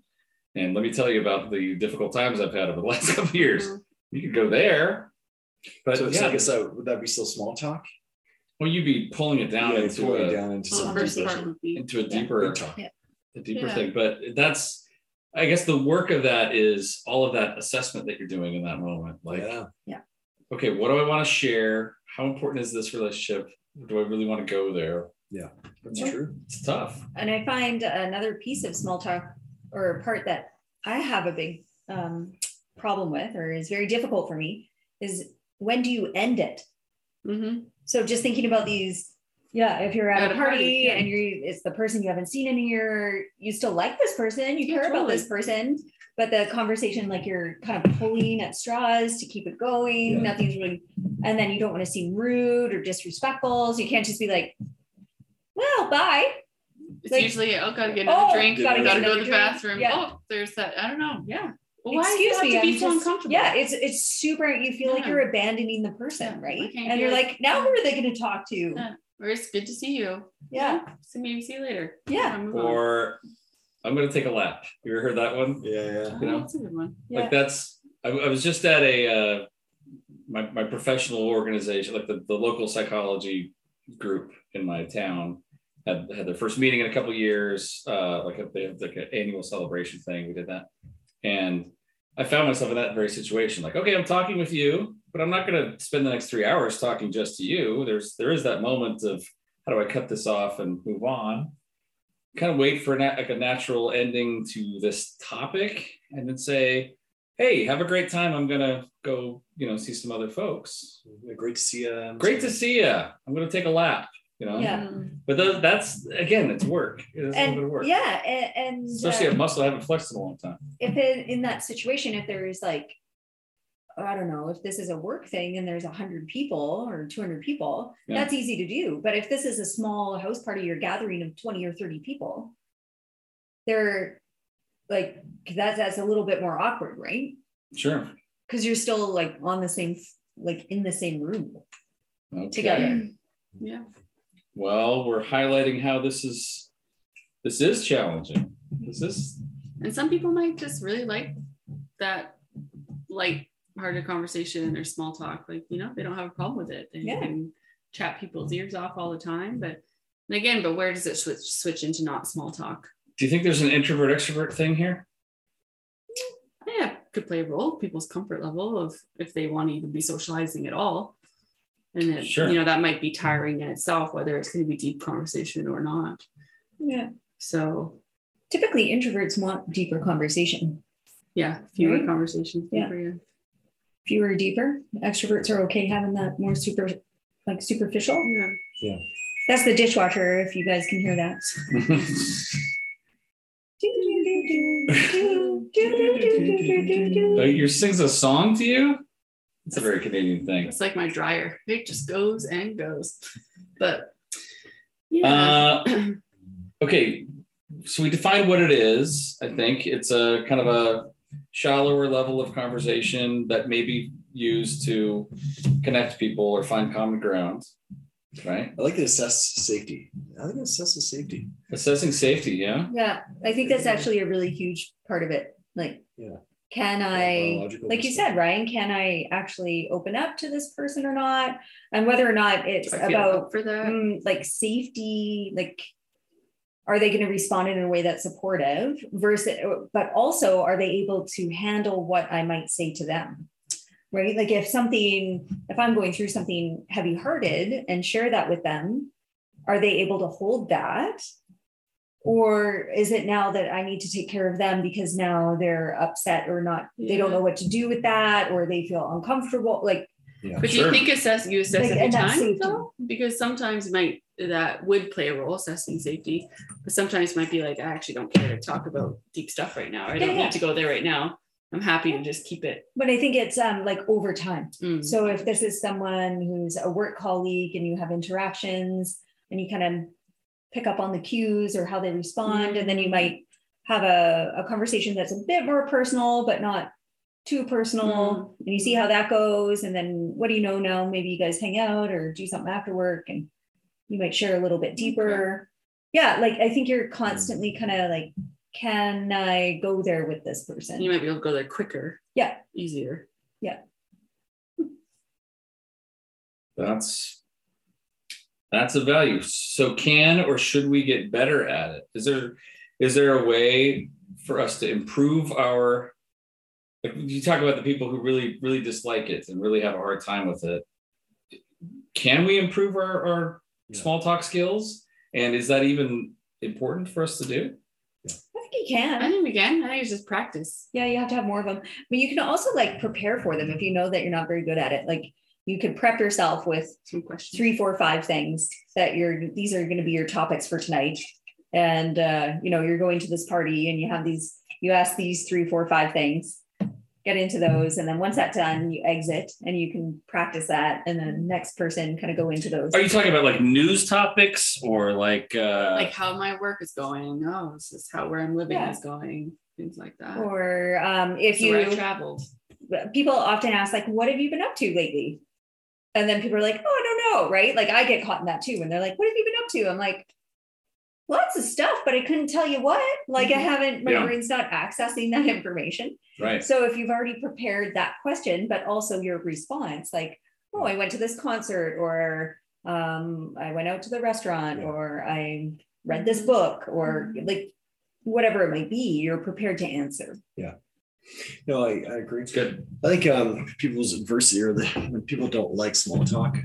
Speaker 1: and let me tell you about the difficult times I've had over the last [laughs] couple of years.
Speaker 3: Mhm.
Speaker 1: You could go there. But
Speaker 4: so, so
Speaker 1: yeah,
Speaker 4: I guess that, would that be still small talk?
Speaker 1: well, you'd be pulling it down
Speaker 4: yeah,
Speaker 1: into
Speaker 4: pulling
Speaker 1: a,
Speaker 4: down into
Speaker 3: well, the
Speaker 4: something
Speaker 3: first part
Speaker 4: special.
Speaker 3: would be
Speaker 1: into a
Speaker 2: Yeah.
Speaker 1: deeper
Speaker 4: Big talk.
Speaker 1: a deeper
Speaker 3: Yeah.
Speaker 1: thing. But that's I guess the work of that is all of that assessment that you're doing in that moment. Like,
Speaker 4: yeah.
Speaker 1: okay, what do I want to share? How important is this relationship? Do I really want to go there?
Speaker 4: Yeah, that's
Speaker 2: Yeah.
Speaker 4: true.
Speaker 1: It's tough.
Speaker 2: And I find another piece of small talk or a part that I have a big um, problem with or is very difficult for me is when do you end it?
Speaker 3: Mhm.
Speaker 2: So just thinking about these, yeah, if you're at,
Speaker 3: At
Speaker 2: a party,
Speaker 3: party, yeah.
Speaker 2: and you're it's the person you haven't seen in a year, you still like this person, you care about this person, but the conversation like you're kind of pulling at straws to keep it going.
Speaker 1: Yeah.
Speaker 2: Nothing's really, and then you don't want to seem rude or disrespectful, so you can't just be like, well, bye.
Speaker 3: It's
Speaker 2: Like-
Speaker 3: usually, oh, gotta get another
Speaker 2: Oh,
Speaker 3: drink,
Speaker 4: gotta
Speaker 3: gotta,
Speaker 4: get
Speaker 3: go to the
Speaker 2: drink.
Speaker 3: bathroom.
Speaker 2: Yeah.
Speaker 3: Oh, there's that. I don't know. Yeah. Well, why
Speaker 2: Excuse
Speaker 3: does it
Speaker 2: me,
Speaker 3: have to
Speaker 2: I'm
Speaker 3: so
Speaker 2: just-
Speaker 3: uncomfortable?
Speaker 2: Yeah, it's it's super. You feel like you're abandoning the person,
Speaker 3: Yeah,
Speaker 2: right? And you're
Speaker 3: good.
Speaker 2: like, now who are they going to talk to?
Speaker 3: Yeah. Or it's good to see you.
Speaker 2: Yeah,
Speaker 3: So maybe see you later.
Speaker 2: yeah.
Speaker 1: Or I'm gonna take a lap. You ever heard that one?
Speaker 4: Yeah, yeah.
Speaker 3: Oh,
Speaker 1: you know,
Speaker 3: that's a good one.
Speaker 2: yeah.
Speaker 1: Like that's I, I was just at a uh, my, my professional organization, like the, the local psychology group in my town, had, had their first meeting in a couple years. Uh, like a, they have like an annual celebration thing. We did that, and I found myself in that very situation. Like, okay, I'm talking with you, but I'm not going to spend the next three hours talking just to you. There's there is that moment of how do I cut this off and move on? Kind of wait for na- like a natural ending to this topic, and then say, "Hey, have a great time. I'm gonna go, you know, see some other folks.
Speaker 4: Great to see you.
Speaker 1: Great to see you. I'm gonna take a lap." You know,
Speaker 2: Yeah.
Speaker 3: Mm.
Speaker 1: but tho- that's again, it's work. It is a little bit of work,
Speaker 2: yeah, and, and
Speaker 1: especially
Speaker 2: uh,
Speaker 1: a muscle I haven't flexed in a long time.
Speaker 2: if it, in that situation, if there's like, I don't know, if this is a work thing and there's a hundred people or 200 people,
Speaker 1: Yeah.
Speaker 2: that's easy to do. But if this is a small house party or gathering of 20 or 30 people, they're like, that's, that's a little bit more awkward, right?
Speaker 1: Sure.
Speaker 2: Because you're still like on the same, like in the same room
Speaker 1: Okay.
Speaker 2: together.
Speaker 3: Yeah.
Speaker 1: Well, we're highlighting how this is this is challenging. This is
Speaker 3: And some people might just really like that light hearted conversation or small talk. Like, you know, they don't have a problem with it. They
Speaker 2: Yeah.
Speaker 3: can chat people's ears off all the time. But and again, but where does it switch switch into not small talk?
Speaker 1: do you think there's an introvert extrovert thing here?
Speaker 3: Yeah, could play a role, people's comfort level of if they want to even be socializing at all. And then,
Speaker 1: Sure.
Speaker 3: you know, that might be tiring in itself, whether it's going to be deep conversation or not.
Speaker 2: Yeah.
Speaker 3: So
Speaker 2: Typically, introverts want deeper conversation.
Speaker 3: yeah, fewer
Speaker 2: Right.
Speaker 3: conversations.
Speaker 2: Yeah.
Speaker 3: deeper, yeah.
Speaker 2: Fewer, deeper. Extroverts are okay having that more super, like superficial.
Speaker 3: Yeah. Yeah.
Speaker 2: That's the dishwasher. If you guys can hear that.
Speaker 1: Uh, Your sings a song to you? It's a very Canadian thing.
Speaker 3: It's like my dryer. It just goes and goes. But yeah.
Speaker 1: Uh, okay, so we define what it is. I think it's a kind of a shallower level of conversation that may be used to connect people or find common ground. Right?
Speaker 4: I like to assess safety. I think it assesses safety.
Speaker 1: Assessing safety, yeah.
Speaker 2: Yeah, I think that's actually a really huge part of it. Like,
Speaker 4: Yeah.
Speaker 2: Can I, like you said, Ryan, can I actually open up to this person or not? And whether or not it's
Speaker 3: do I feel
Speaker 2: about
Speaker 3: for that.
Speaker 2: mm, like safety, like are they going to respond in a way that's supportive versus but also are they able to handle what I might say to them? Right? Like if something if I'm going through something heavy-hearted and share that with them, are they able to hold that? Or is it now that I need to take care of them because now they're upset or not, they don't know what to do with that, or they feel uncomfortable? Like,
Speaker 4: Yeah.
Speaker 3: But do you think assess you assess
Speaker 2: Like,
Speaker 3: every
Speaker 2: and
Speaker 3: time though? Because sometimes it might that would play a role assessing safety, but sometimes it might be like I actually don't care to talk about deep stuff right now. I
Speaker 2: Yeah,
Speaker 3: don't
Speaker 2: yeah.
Speaker 3: need to go there right now. I'm happy to just keep it.
Speaker 2: but I think it's um like over time.
Speaker 3: Mm.
Speaker 2: So if this is someone who's a work colleague and you have interactions and you kind of pick up on the cues or how they respond, and then you mm. might have a, a conversation that's a bit more personal, but not too personal. Mm-hmm. And you see how that goes. And then what do you know now? Maybe you guys hang out or do something after work and you might share a little bit deeper. Yeah, like I think you're constantly mm. kind of like, can I go there with this person?
Speaker 3: you might be able to go there quicker.
Speaker 2: Yeah.
Speaker 3: Easier. Yeah.
Speaker 1: That's that's a value. So can or should we get better at it? Is there is there a way for us to improve our like you talk about the people who really really dislike it and really have a hard time with it. Can we improve our, our
Speaker 4: Yeah.
Speaker 1: small talk skills? And is that even important for us to do?
Speaker 2: I think you can.
Speaker 3: I think we can. I think it's just practice.
Speaker 2: Yeah, you have to have more of them. But you can also like prepare for them if you know that you're not very good at it. Like you could prep yourself with
Speaker 3: Some questions.
Speaker 2: three, four, five things that you're these are going to be your topics for tonight. And uh, you know, you're going to this party and you have these, you ask these three, four, five things, get into those. And then once that's done, you exit and you can practice that. And then next person kind of go into those.
Speaker 1: Are you talking about like news topics or like uh
Speaker 3: like how my work is going. Oh, this is how where I'm living
Speaker 2: Yeah.
Speaker 3: is going. Things like that.
Speaker 2: Or um, if
Speaker 3: So where I've
Speaker 2: you
Speaker 3: traveled.
Speaker 2: people often ask like what have you been up to lately and then people are like oh i don't know right like i get caught in that too and they're like what have you been up to i'm like lots of stuff, but I couldn't tell you what. Like I
Speaker 3: Mhm.
Speaker 2: haven't, my
Speaker 1: Yeah.
Speaker 2: brain's not accessing that [laughs] information.
Speaker 1: Right.
Speaker 2: So if you've already prepared that question, but also your response, like, oh, I went to this concert, or um, I went out to the restaurant,
Speaker 4: Yeah.
Speaker 2: or I read this book, or like whatever it might be, you're prepared to answer.
Speaker 4: No, I, I agree.
Speaker 1: It's good.
Speaker 4: I think um, people's adversity or the, when people don't like small talk,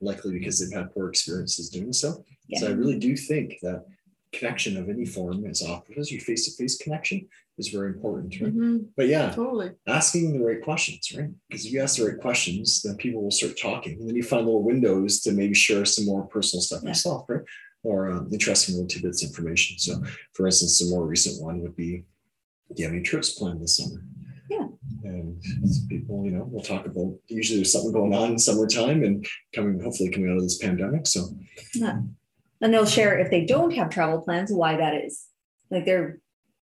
Speaker 4: likely because they've had poor experiences doing so. So I really do think that connection of any form is offered as your face-to-face connection is very important. Right?
Speaker 3: Mhm,
Speaker 4: But yeah,
Speaker 3: Totally.
Speaker 4: asking the right questions, right? Because if you ask the right questions, then people will start talking, and then you find little windows to maybe share some more personal stuff
Speaker 2: Yeah.
Speaker 4: yourself, right? Or um, interesting little tidbits of information. So, for instance, the more recent one would be, do you have any trips planned this summer?
Speaker 2: Yeah.
Speaker 4: And people, you know, we'll talk about. Usually, there's something going on in summertime, and coming, hopefully, coming out of this pandemic. So, yeah.
Speaker 2: And they'll share if they don't have travel plans, why that is. Like they're,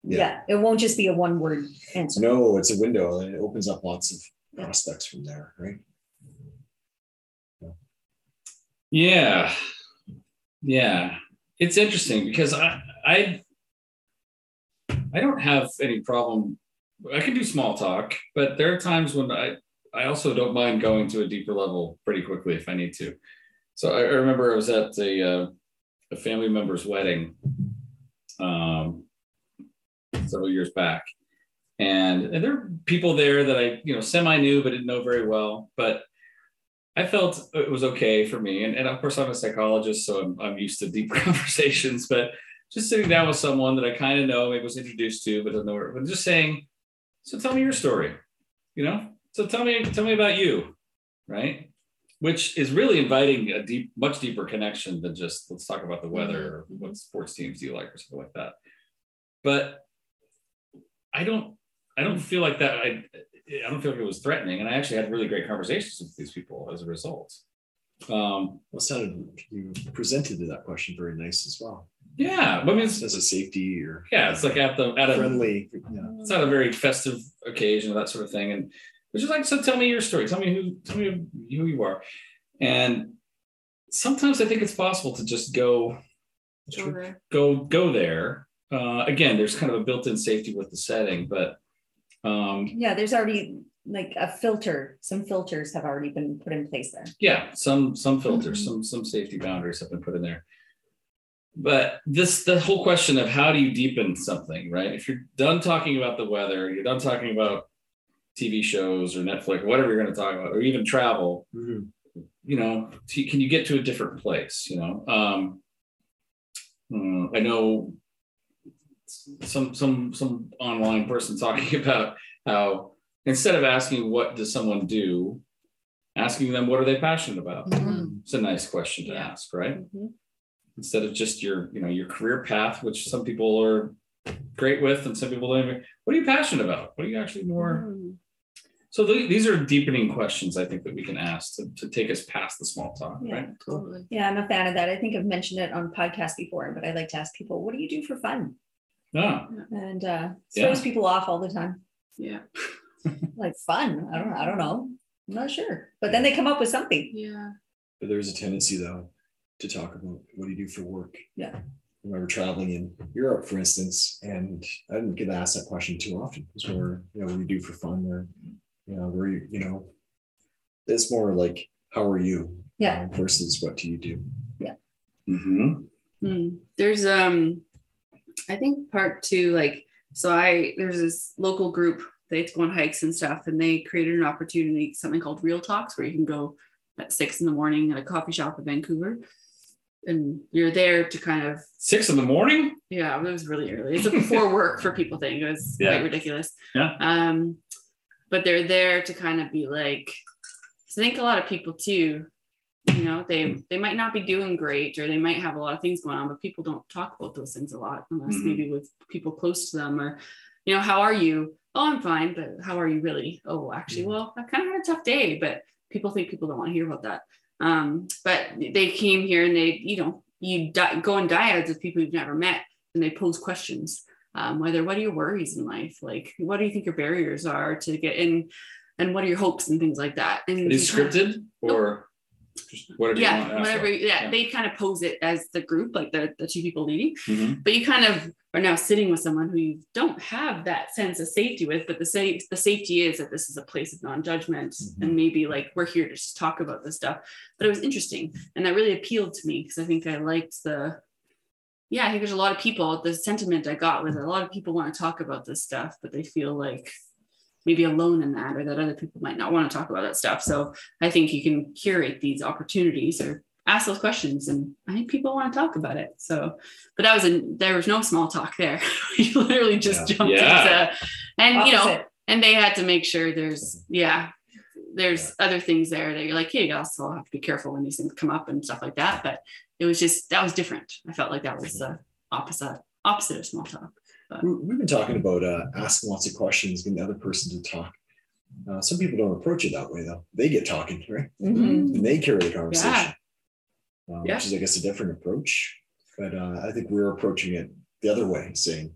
Speaker 4: Yeah.
Speaker 2: yeah, it won't just be a one word answer.
Speaker 4: no, it's a window, and it opens up lots of prospects from there, right?
Speaker 1: Yeah. Yeah. It's interesting because I I I don't have any problem. I can do small talk, but there are times when I I also don't mind going to a deeper level pretty quickly if I need to. So I, I remember I was at a uh, a family member's wedding um several years back. And, and there were people there that I, you know, semi knew but didn't know very well. But I felt it was okay for me. And, and of course, I'm a psychologist, so I'm, I'm used to deep [laughs] conversations. But just sitting down with someone that I kind of know, maybe was introduced to, but don't know, but just saying, so tell me your story, you know? So tell me, tell me about you, right? Which is really inviting a deep, much deeper connection than just let's talk about the weather or what sports teams do you like or something like that. But I don't, I don't feel like that. I, I don't feel like it was threatening, and I actually had really great conversations with these people as a result. Um,
Speaker 4: Well, sounded you presented that question very nice as well.
Speaker 1: Yeah, but I mean, it's,
Speaker 4: As a safety or
Speaker 1: yeah, it's like at the at a
Speaker 4: friendly. Yeah.
Speaker 1: it's not a very festive occasion, that sort of thing. And it's just like, so tell me your story. Tell me who, tell me who you are. And sometimes I think it's possible to just go,
Speaker 3: Go
Speaker 1: go, go there. Uh, again, there's kind of a built-in safety with the setting, but um,
Speaker 2: Yeah, there's already like a filter. Some filters have already been put in place there.
Speaker 1: yeah, some some filters, some some safety boundaries have been put in there. But this the whole question of how do you deepen something, right? If you're done talking about the weather, you're done talking about TV shows or Netflix, whatever you're going to talk about, or even travel,
Speaker 4: Mhm.
Speaker 1: you know, t- can you get to a different place? You know, um, mm, I know some some some online person [laughs] talking about how instead of asking what does someone do, asking them what are they passionate about.
Speaker 3: Mhm.
Speaker 1: It's a nice question to
Speaker 3: Yeah.
Speaker 1: ask, right?
Speaker 2: Mhm.
Speaker 1: Instead of just your you know your career path, which some people are great with, and some people don't. Even, what are you passionate about? What are you actually more?
Speaker 3: Mm.
Speaker 1: So th- these are deepening questions I think that we can ask to, to take us past the small talk,
Speaker 2: Yeah.
Speaker 1: right?
Speaker 3: Totally.
Speaker 2: Yeah, I'm a fan of that. I think I've mentioned it on podcasts before, but I like to ask people, what do you do for fun?
Speaker 1: Yeah.
Speaker 2: And uh
Speaker 1: Yeah.
Speaker 2: throws people off all the time.
Speaker 3: Yeah. [laughs]
Speaker 2: Like fun. I don't I don't know. I'm not sure. But then they come up with something.
Speaker 3: Yeah.
Speaker 4: But there's a tendency though to talk about what do you do for work.
Speaker 2: Yeah.
Speaker 4: I remember traveling in Europe, for instance, and I didn't get asked that question too often. It's more, you know, what do you do for fun or, you know, where you, you know, it's more like, how are you?
Speaker 2: Yeah.
Speaker 4: uh, versus what do you do?
Speaker 1: Mm-hmm.
Speaker 3: Hmm. There's um, I think part two, like so I there's this local group they go on hikes and stuff, and they created an opportunity, something called Real Talks, where you can go at six in the morning at a coffee shop in Vancouver, and you're there to kind of
Speaker 1: Six in the morning.
Speaker 3: yeah, it was really early. It's a before [laughs] work for people thing. It was
Speaker 1: Yeah.
Speaker 3: quite ridiculous.
Speaker 1: Yeah.
Speaker 3: Um, but they're there to kind of be like, I think a lot of people too, you know, they they might not be doing great or they might have a lot of things going on, but people don't talk about those things a lot unless
Speaker 1: Mhm.
Speaker 3: maybe with people close to them or, you know, how are you? Oh, I'm fine, but how are you really? Oh, actually,
Speaker 1: Mm-hmm.
Speaker 3: well, I kind of had a tough day, but people think people don't want to hear about that. Um, but they came here and they, you know, you di- go on dyads with people you've never met and they pose questions. Um, whether what are your worries in life? Like, what do you think your barriers are to get in? And what are your hopes and things like that? And you
Speaker 1: scripted or Just whatever. you
Speaker 3: yeah, whatever.
Speaker 1: about.
Speaker 3: Yeah, they kind of pose it as the group, like the, the two people leading.
Speaker 1: Mhm.
Speaker 3: But you kind of are now sitting with someone who you don't have that sense of safety with. But the safe the safety is that this is a place of non-judgment,
Speaker 4: Mhm.
Speaker 3: and maybe like we're here to just talk about this stuff. But it was interesting, and that really appealed to me because I think I liked the. Yeah, I think there's a lot of people. The sentiment I got was a lot of people want to talk about this stuff, but they feel like maybe alone in that, or that other people might not want to talk about that stuff. So I think you can curate these opportunities or ask those questions, and I think people want to talk about it. So, but that was a there was no small talk there. [laughs] you literally just
Speaker 4: Yeah.
Speaker 3: jumped
Speaker 1: Yeah.
Speaker 3: into, and you know, and they had to make sure there's yeah, there's other things there that you're like, hey, you also have to be careful when these things come up and stuff like that. But it was just that was different. I felt like that was the opposite opposite of small talk.
Speaker 4: We- We've been talking about uh, asking lots of questions, getting the other person to talk. Uh, some people don't approach it that way, though. They get talking, right?
Speaker 2: Mhm.
Speaker 4: And they carry the conversation,
Speaker 3: Yeah.
Speaker 4: uh,
Speaker 3: Yeah.
Speaker 4: which is, I guess, a different approach. But uh, I think we're approaching it the other way, saying,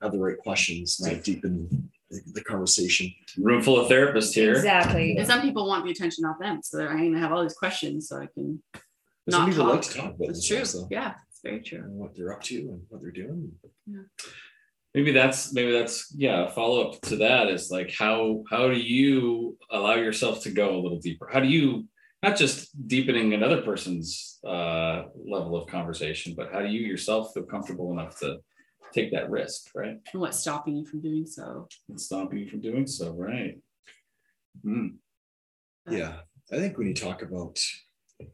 Speaker 4: have the right questions to
Speaker 1: Right.
Speaker 4: deepen the, the conversation.
Speaker 1: Room full of therapists here.
Speaker 2: Exactly.
Speaker 3: And some people want the attention off them, so they're going to have all these questions, so I can
Speaker 4: But Some people
Speaker 3: talk.
Speaker 4: like to talk about
Speaker 3: It's true.
Speaker 4: themselves, though,
Speaker 3: Yeah, it's very true.
Speaker 4: and what they're up to and what they're doing. Yeah.
Speaker 1: maybe that's maybe that's yeah follow-up to that is like how how do you allow yourself to go a little deeper how do you not just deepening another person's uh, level of conversation but how do you yourself feel comfortable enough to take that risk right
Speaker 3: And what's stopping you from doing so?
Speaker 1: and stop you from doing so right Hmm.
Speaker 4: Yeah, I think when you talk about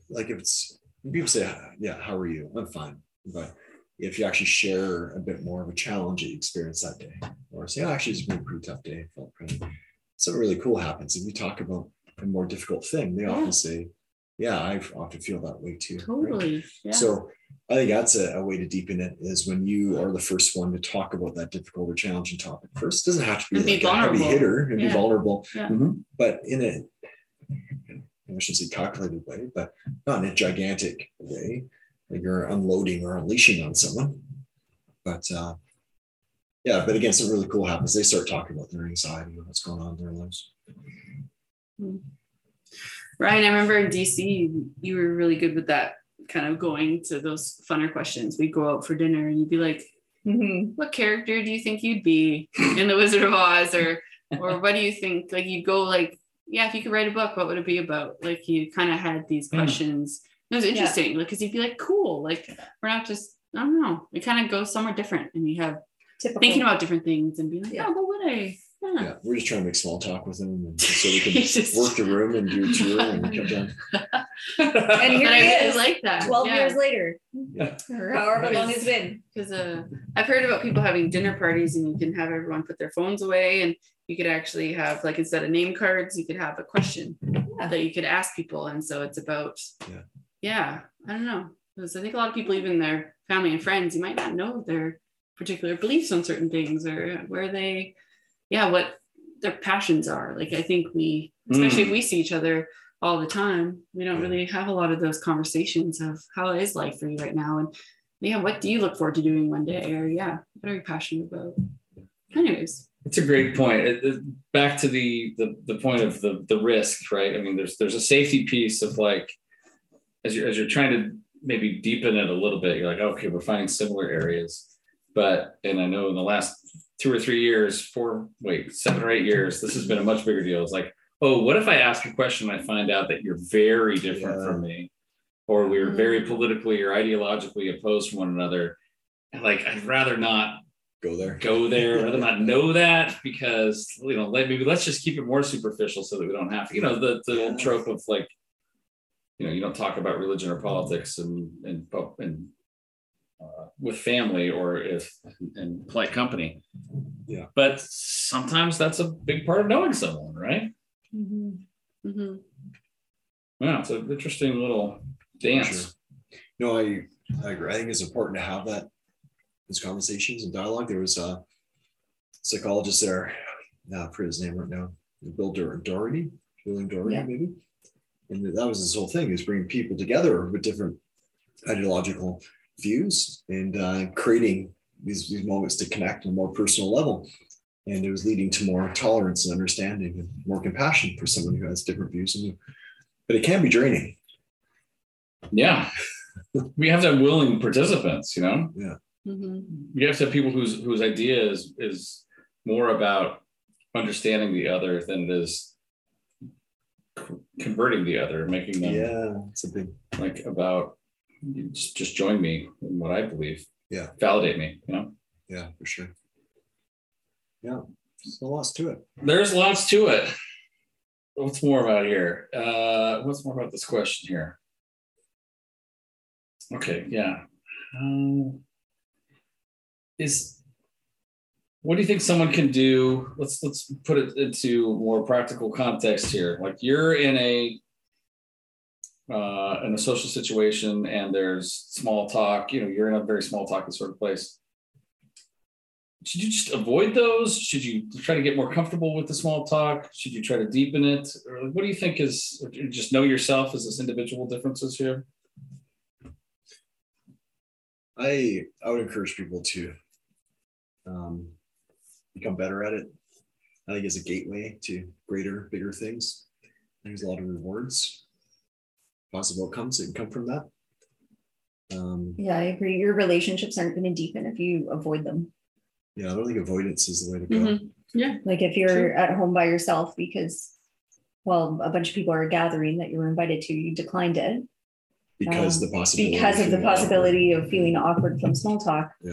Speaker 4: like if it's when people say, "Yeah, how are you?" I'm fine, but if you actually share a bit more of a challenge that you experienced that day, or say, "Oh, actually, it's been a pretty tough day," I felt pretty. Something really cool happens if you talk about a more difficult thing. They
Speaker 3: Yeah.
Speaker 4: often say, "Yeah, I often feel that way too." right?
Speaker 3: Totally. Yeah.
Speaker 4: So I think that's a, a way to deepen it is when you are the first one to talk about that difficult or challenging topic first. It doesn't have to be
Speaker 3: And be
Speaker 4: like a heavy hitter and
Speaker 3: Yeah.
Speaker 4: be vulnerable,
Speaker 3: Yeah.
Speaker 1: Mhm.
Speaker 4: but in a I shouldn't say calculated way, but not in a gigantic way. Like you're unloading or unleashing on someone. But uh, yeah, but again, something really cool happens. They start talking about their anxiety and what's going on in their lives.
Speaker 3: Ryan, I remember in DC, you were really good with that kind of going to those funner questions. We'd go out for dinner and you'd be like,
Speaker 2: Mhm.
Speaker 3: what character do you think you'd be in the Wizard of Oz? Or or what do you think? Like you'd go like, yeah, if you could write a book, what would it be about? Like you kind of had these
Speaker 1: Hmm.
Speaker 3: questions. It was interesting, like because you'd be like, cool, like we're not just, I don't know, we kind of go somewhere different and you have
Speaker 2: Typical.
Speaker 3: thinking about different things and being like,
Speaker 2: Yeah.
Speaker 3: oh, what would I? Yeah.
Speaker 4: Yeah, we're just trying to make small talk with them and [laughs] so we can
Speaker 3: Just-
Speaker 4: work the room and do a tour and come down. [laughs]
Speaker 2: and
Speaker 3: But
Speaker 2: here [laughs]
Speaker 3: I
Speaker 2: he
Speaker 3: really
Speaker 2: is,
Speaker 3: like that.
Speaker 2: 12
Speaker 3: yeah.
Speaker 2: years later,
Speaker 4: Yeah.
Speaker 2: or however long it's been.
Speaker 3: because uh, I've heard about people having dinner parties and you can have everyone put their phones away and you could actually have like instead of name cards, you could have a question
Speaker 2: Yeah.
Speaker 3: that you could ask people. And so it's about
Speaker 4: Yeah.
Speaker 3: yeah, I don't know. Because I think a lot of people, even their family and friends, you might not know their particular beliefs on certain things or where they, yeah, what their passions are. Like I think we, especially if we see each other all the time, we don't really have a lot of those conversations of how is life for you right now, and yeah, what do you look forward to doing one day, or yeah, what are you passionate about? Anyways,
Speaker 1: It's a great point. Back to the, the the point of the the risk, right? I mean, there's there's a safety piece of like as you're as you're trying to maybe deepen it a little bit, you're like, okay, we're finding similar areas. But and I know in the last two or three years, four, wait, seven or eight years, this has been a much bigger deal. It's like, oh, what if I ask a question and I find out that you're very different
Speaker 4: Yeah.
Speaker 1: from me, or we're very
Speaker 3: Mm.
Speaker 1: politically or ideologically opposed to one another? And like, I'd rather not
Speaker 4: Go there.
Speaker 1: go there, rather not know [laughs] that because you know, maybe let's just keep it more superficial so that we don't have to, you know, the the old trope of like, you know, you don't talk about religion or politics and and and uh, with family or if in polite company.
Speaker 4: Yeah.
Speaker 1: But sometimes that's a big part of knowing someone, right?
Speaker 2: Mhm.
Speaker 3: mhm.
Speaker 1: Yeah, it's an interesting little dance.
Speaker 4: Sure. No, I, I agree. I think it's important to have that those conversations and dialogue. There was a psychologist there. Now, I forget his name right now. Bill Dor- Doherty, William Doherty,
Speaker 2: Yeah.
Speaker 4: maybe. And that was his whole thing: is bringing people together with different ideological views and uh, creating these, these moments to connect on a more personal level. And it was leading to more tolerance and understanding and more compassion for someone who has different views than you. But it can be draining
Speaker 1: Yeah. we have to have willing participants, you know?
Speaker 3: Mhm.
Speaker 1: You have to have people whose whose idea is is more about understanding the other than it is converting the other, making them
Speaker 4: Yeah, it's a big
Speaker 1: like about just, just join me in what I believe.
Speaker 4: Yeah.
Speaker 1: Validate me, you know?
Speaker 4: yeah for sure. Yeah, there's lots to it.
Speaker 1: There's lots to it. What's more about here? Uh, what's more about this question here? Okay, yeah. Um, is what do you think someone can do? Let's let's put it into more practical context here. Like you're in a uh, in a social situation and there's small talk. You know, you're in a very small talking sort of place should you just avoid those? Should you try to get more comfortable with the small talk? Should you try to deepen it? Or what do you think is just know yourself as this individual differences here?
Speaker 4: I I would encourage people to um, become better at it. I think it's a gateway to greater, bigger things. There's a lot of rewards, possible outcomes that can come from that. Um,
Speaker 2: Yeah, I agree. Your relationships aren't going to deepen if you avoid them.
Speaker 4: Yeah, I don't think avoidance is the way to go.
Speaker 3: Mhm.
Speaker 2: Like if you're
Speaker 3: True.
Speaker 2: at home by yourself because, well, a bunch of people are gathering that you were invited to, you declined it
Speaker 4: because
Speaker 2: Um,
Speaker 4: the possibility
Speaker 2: because of the
Speaker 4: feeling awkward.
Speaker 2: possibility of feeling awkward from small talk.
Speaker 4: Or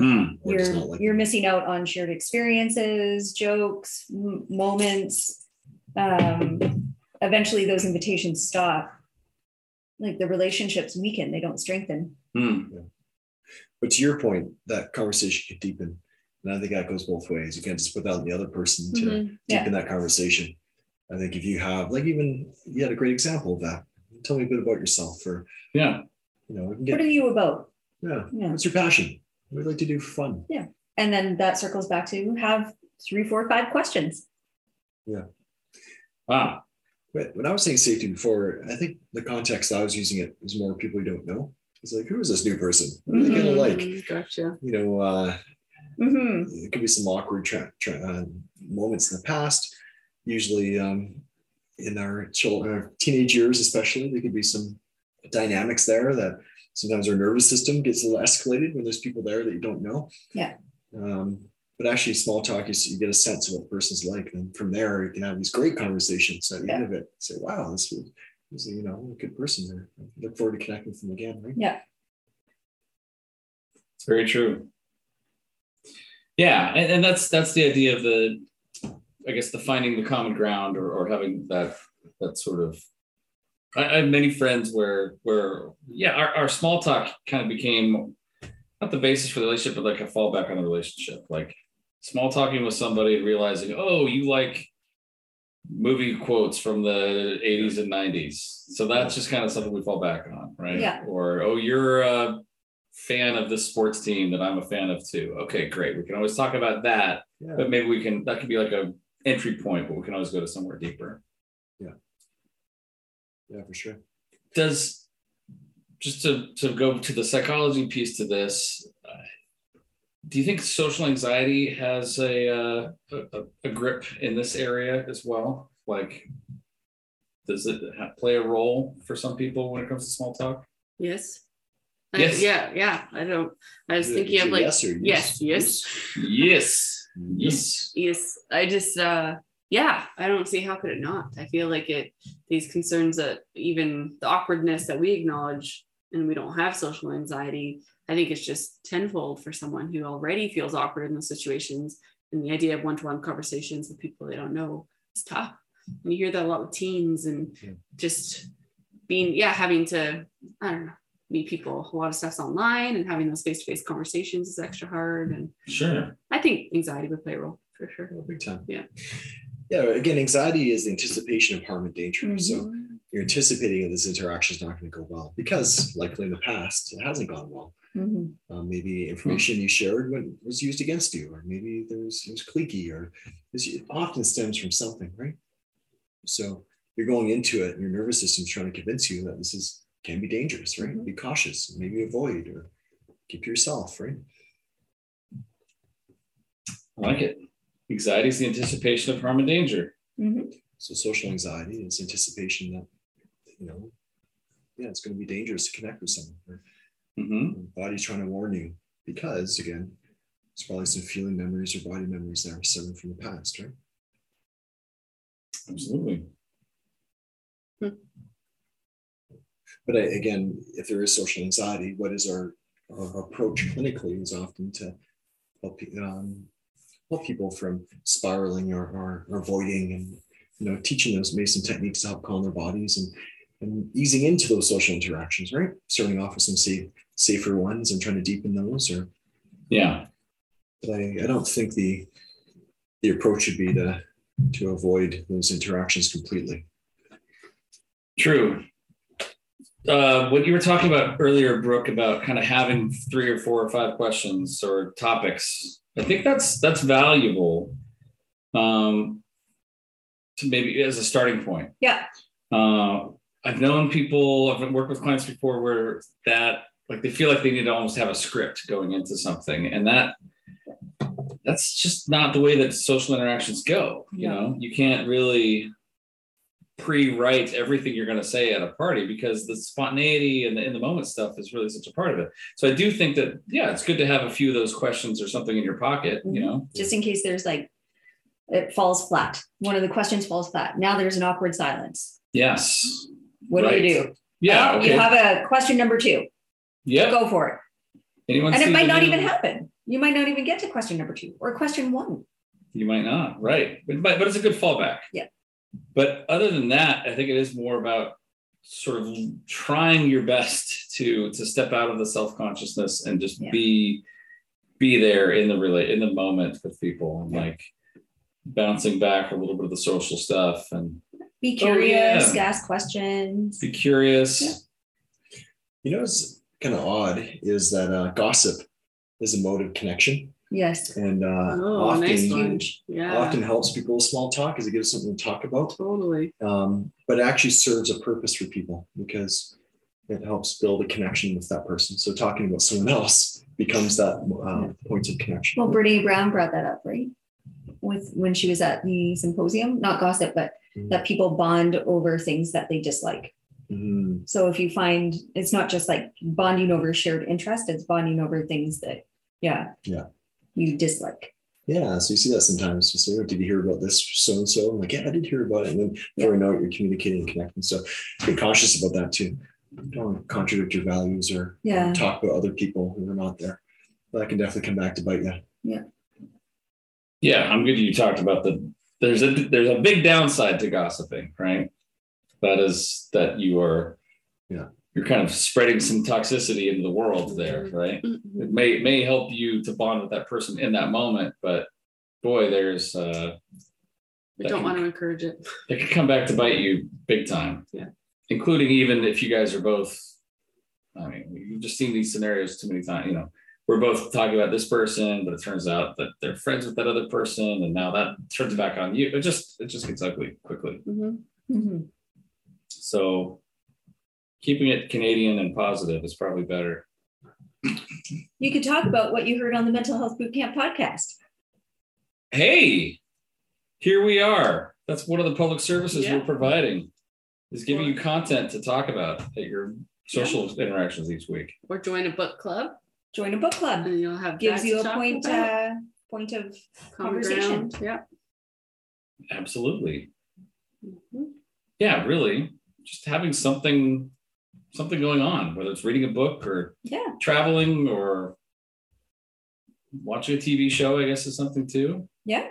Speaker 4: just
Speaker 2: You're
Speaker 4: like
Speaker 2: you're missing out on shared experiences, jokes, m- moments. Um, eventually, those invitations stop. Like the relationships weaken; they don't strengthen.
Speaker 1: Hmm.
Speaker 4: But to your point, that conversation can deepen. And I think that goes both ways. You can't just put that on the other person to
Speaker 3: Mhm.
Speaker 2: Yeah.
Speaker 4: deepen that conversation. I think if you have, like, even you had a great example of that. Tell me a bit about yourself, or
Speaker 1: Yeah.
Speaker 4: you know, we can
Speaker 2: What are you about?
Speaker 4: yeah.
Speaker 2: Yeah.
Speaker 4: What's your passion? What do you like to do for fun?
Speaker 2: Yeah, and then that circles back to have three, four, five questions. Yeah.
Speaker 1: Ah.
Speaker 4: But when I was saying safety before, I think the context I was using it was more people you don't know. It's like, who is this new person? What are they gonna like?
Speaker 3: Gotcha.
Speaker 4: You know, uh,
Speaker 2: hmm
Speaker 4: it could be some awkward tra- tra- uh, moments in the past. Usually, um, in our children, our teenage years, especially, there could be some dynamics there that sometimes our nervous system gets a little escalated when there's people there that you don't know.
Speaker 2: Yeah.
Speaker 4: Um, but actually, small talk is you get a sense of what the person's like, and from there you can have these great conversations at the end of it. Say, "Wow, this was, this is, you know a good person there. I look forward to connecting with them again." Right? Yeah.
Speaker 1: It's very true. Yeah, and, and that's that's the idea of the, I guess the finding the common ground or, or having that that sort of. I, I have many friends where where yeah, our, our small talk kind of became not the basis for the relationship, but like a fallback on the relationship. Like small talking with somebody and realizing, oh, you like movie quotes from the 80s and 90s. So that's just kind of something we fall back on, right?
Speaker 2: Yeah.
Speaker 1: Or oh, you're a fan of this sports team that I'm a fan of too. Okay, great. We can always talk about that,
Speaker 4: Yeah.
Speaker 1: but maybe we can that could be like a entry point, but we can always go to somewhere deeper.
Speaker 4: Yeah, Yeah, for sure.
Speaker 1: Does just to to go to the psychology piece to this, uh, do you think social anxiety has a, uh, a a grip in this area as well? Like, does it play a role for some people when it comes to small talk?
Speaker 3: Yes. I-
Speaker 1: Yes.
Speaker 3: yeah, yeah. I don't. I was thinking of like
Speaker 4: yes
Speaker 3: yes, yes,
Speaker 1: Yes, yes.
Speaker 3: yes. I just uh yeah, I don't see how could it not. I feel like it these concerns that even the awkwardness that we acknowledge and we don't have social anxiety, I think it's just tenfold for someone who already feels awkward in those situations. And the idea of one-to-one conversations with people they don't know is tough. And you hear that a lot with teens and just being, yeah, having to, I don't know, meet people. A lot of stuff's online and having those face-to-face conversations is extra hard. And
Speaker 1: Sure.
Speaker 3: I think anxiety would play a role for sure.
Speaker 4: Oh, big time.
Speaker 3: Yeah.
Speaker 4: Yeah. Again, anxiety is the anticipation of harm and danger. So
Speaker 2: Mhm.
Speaker 4: you're anticipating that this interaction is not going to go well because, likely in the past, it hasn't gone well.
Speaker 2: Mhm.
Speaker 4: Um, maybe information you shared when, was used against you, or maybe there's it was cliquey, or this it often stems from something, right? So you're going into it, and your nervous system's trying to convince you that this is can be dangerous, right?
Speaker 2: Mhm.
Speaker 4: Be cautious, maybe avoid, or keep yourself, right?
Speaker 1: I like it. Anxiety is the anticipation of harm and danger.
Speaker 2: Mhm.
Speaker 4: So social anxiety is anticipation that you know yeah, it's going to be dangerous to connect with someone. Or
Speaker 1: hmm
Speaker 4: body's trying to warn you because again, it's probably some feeling memories or body memories that are stemming from the past, right?
Speaker 1: Absolutely.
Speaker 4: But I- again, if there is social anxiety, what is our, our approach clinically is often to help, um, help people from spiraling or, or, or avoiding and, you know, teaching those mason techniques to help calm their bodies and, and easing into those social interactions, right? Starting off with some safe, safer ones and trying to deepen those or,
Speaker 1: Yeah.
Speaker 4: but I, I don't think the, the approach should be to, to avoid those interactions completely.
Speaker 1: True. Uh, what you were talking about earlier, Brooke, about kind of having three or four or five questions or topics, I think that's that's valuable. Um, to maybe as a starting point.
Speaker 2: Yeah.
Speaker 1: Uh, I've known people, I've worked with clients before where that like they feel like they need to almost have a script going into something, and that that's just not the way that social interactions go. You
Speaker 2: Yeah.
Speaker 1: know, you can't really pre-write everything you're going to say at a party because the spontaneity and the in the moment stuff is really such a part of it. So I do think that yeah, it's good to have a few of those questions or something in your pocket. You mm-hmm. know,
Speaker 2: just in case there's like it falls flat. One of the questions falls flat. Now there's an awkward silence.
Speaker 1: yes,
Speaker 2: What do
Speaker 1: Right.
Speaker 2: you do?
Speaker 1: yeah, okay,
Speaker 2: You have a question number two.
Speaker 1: yeah.
Speaker 2: Go for it.
Speaker 1: Anyone
Speaker 2: and it might not even happen. You might not even get to question number two or question one.
Speaker 1: You might not, right? But but it's a good fallback.
Speaker 2: Yeah.
Speaker 1: But other than that, I think it is more about sort of trying your best to to step out of the self consciousness and just
Speaker 2: Yeah.
Speaker 1: be be there in the relate in the moment with people and like bouncing back a little bit of the social stuff and
Speaker 2: Be
Speaker 1: Oh,
Speaker 2: curious,
Speaker 1: yeah.
Speaker 2: ask questions.
Speaker 1: be curious.
Speaker 2: Yeah.
Speaker 4: You know, what's kind of odd is that uh, gossip is a mode of connection
Speaker 2: Yes.
Speaker 4: and uh,
Speaker 3: Oh,
Speaker 4: often,
Speaker 3: nice
Speaker 2: huge.
Speaker 3: Yeah.
Speaker 4: often helps people with small talk because it gives something to talk about.
Speaker 3: Totally.
Speaker 4: Um, but it actually serves a purpose for people because it helps build a connection with that person. So talking about someone else becomes that uh, point of connection.
Speaker 2: Well, Brittany Brown brought that up, right? With when she was at the symposium, not gossip, but
Speaker 4: Mhm.
Speaker 2: that people bond over things that they dislike.
Speaker 4: Mhm.
Speaker 2: So if you find it's not just like bonding over shared interest, it's bonding over things that, yeah,
Speaker 4: Yeah.
Speaker 2: You dislike.
Speaker 4: Yeah, so you see that sometimes. So, oh, did you hear about this so and so? I'm like, yeah, I did hear about it. And then before I know it, you're communicating and connecting. So be cautious about that too. Don't contradict your values or
Speaker 2: Yeah.
Speaker 4: talk about other people who are not there. That can definitely come back to bite you.
Speaker 1: Yeah. Yeah, I'm good. You talked about the there's a there's a big downside to gossiping, right? That is that you are
Speaker 4: Yeah.
Speaker 1: You're kind of spreading some toxicity into the world there, right?
Speaker 3: Mhm.
Speaker 1: It may may help you to bond with that person in that moment, but boy, there's uh
Speaker 3: I don't want to encourage it. [laughs]
Speaker 1: it could come back to bite you big time.
Speaker 3: Yeah.
Speaker 1: Including even if you guys are both, I mean, you've just seen these scenarios too many times, you know. We're both talking about this person, but it turns out that they're friends with that other person, and now that turns back on you. It just it just gets ugly quickly.
Speaker 3: Mhm.
Speaker 2: Mhm.
Speaker 1: So keeping it Canadian and positive is probably better.
Speaker 2: You could talk about what you heard on the Mental Health Bootcamp podcast.
Speaker 1: Hey, here we are. That's one of the public services
Speaker 3: Yeah.
Speaker 1: we're providing is giving you content to talk about at your social interactions each week.
Speaker 3: Or join a book club
Speaker 2: Join a book club.
Speaker 3: and you'll have
Speaker 2: Gives you a point uh, point of
Speaker 3: Common
Speaker 2: conversation.
Speaker 3: ground. Yeah.
Speaker 1: Absolutely.
Speaker 3: Mhm.
Speaker 1: Yeah, really. Just having something something going on, whether it's reading a book or
Speaker 2: yeah.
Speaker 1: traveling or watching a TV show, I guess is something too.
Speaker 2: Yeah.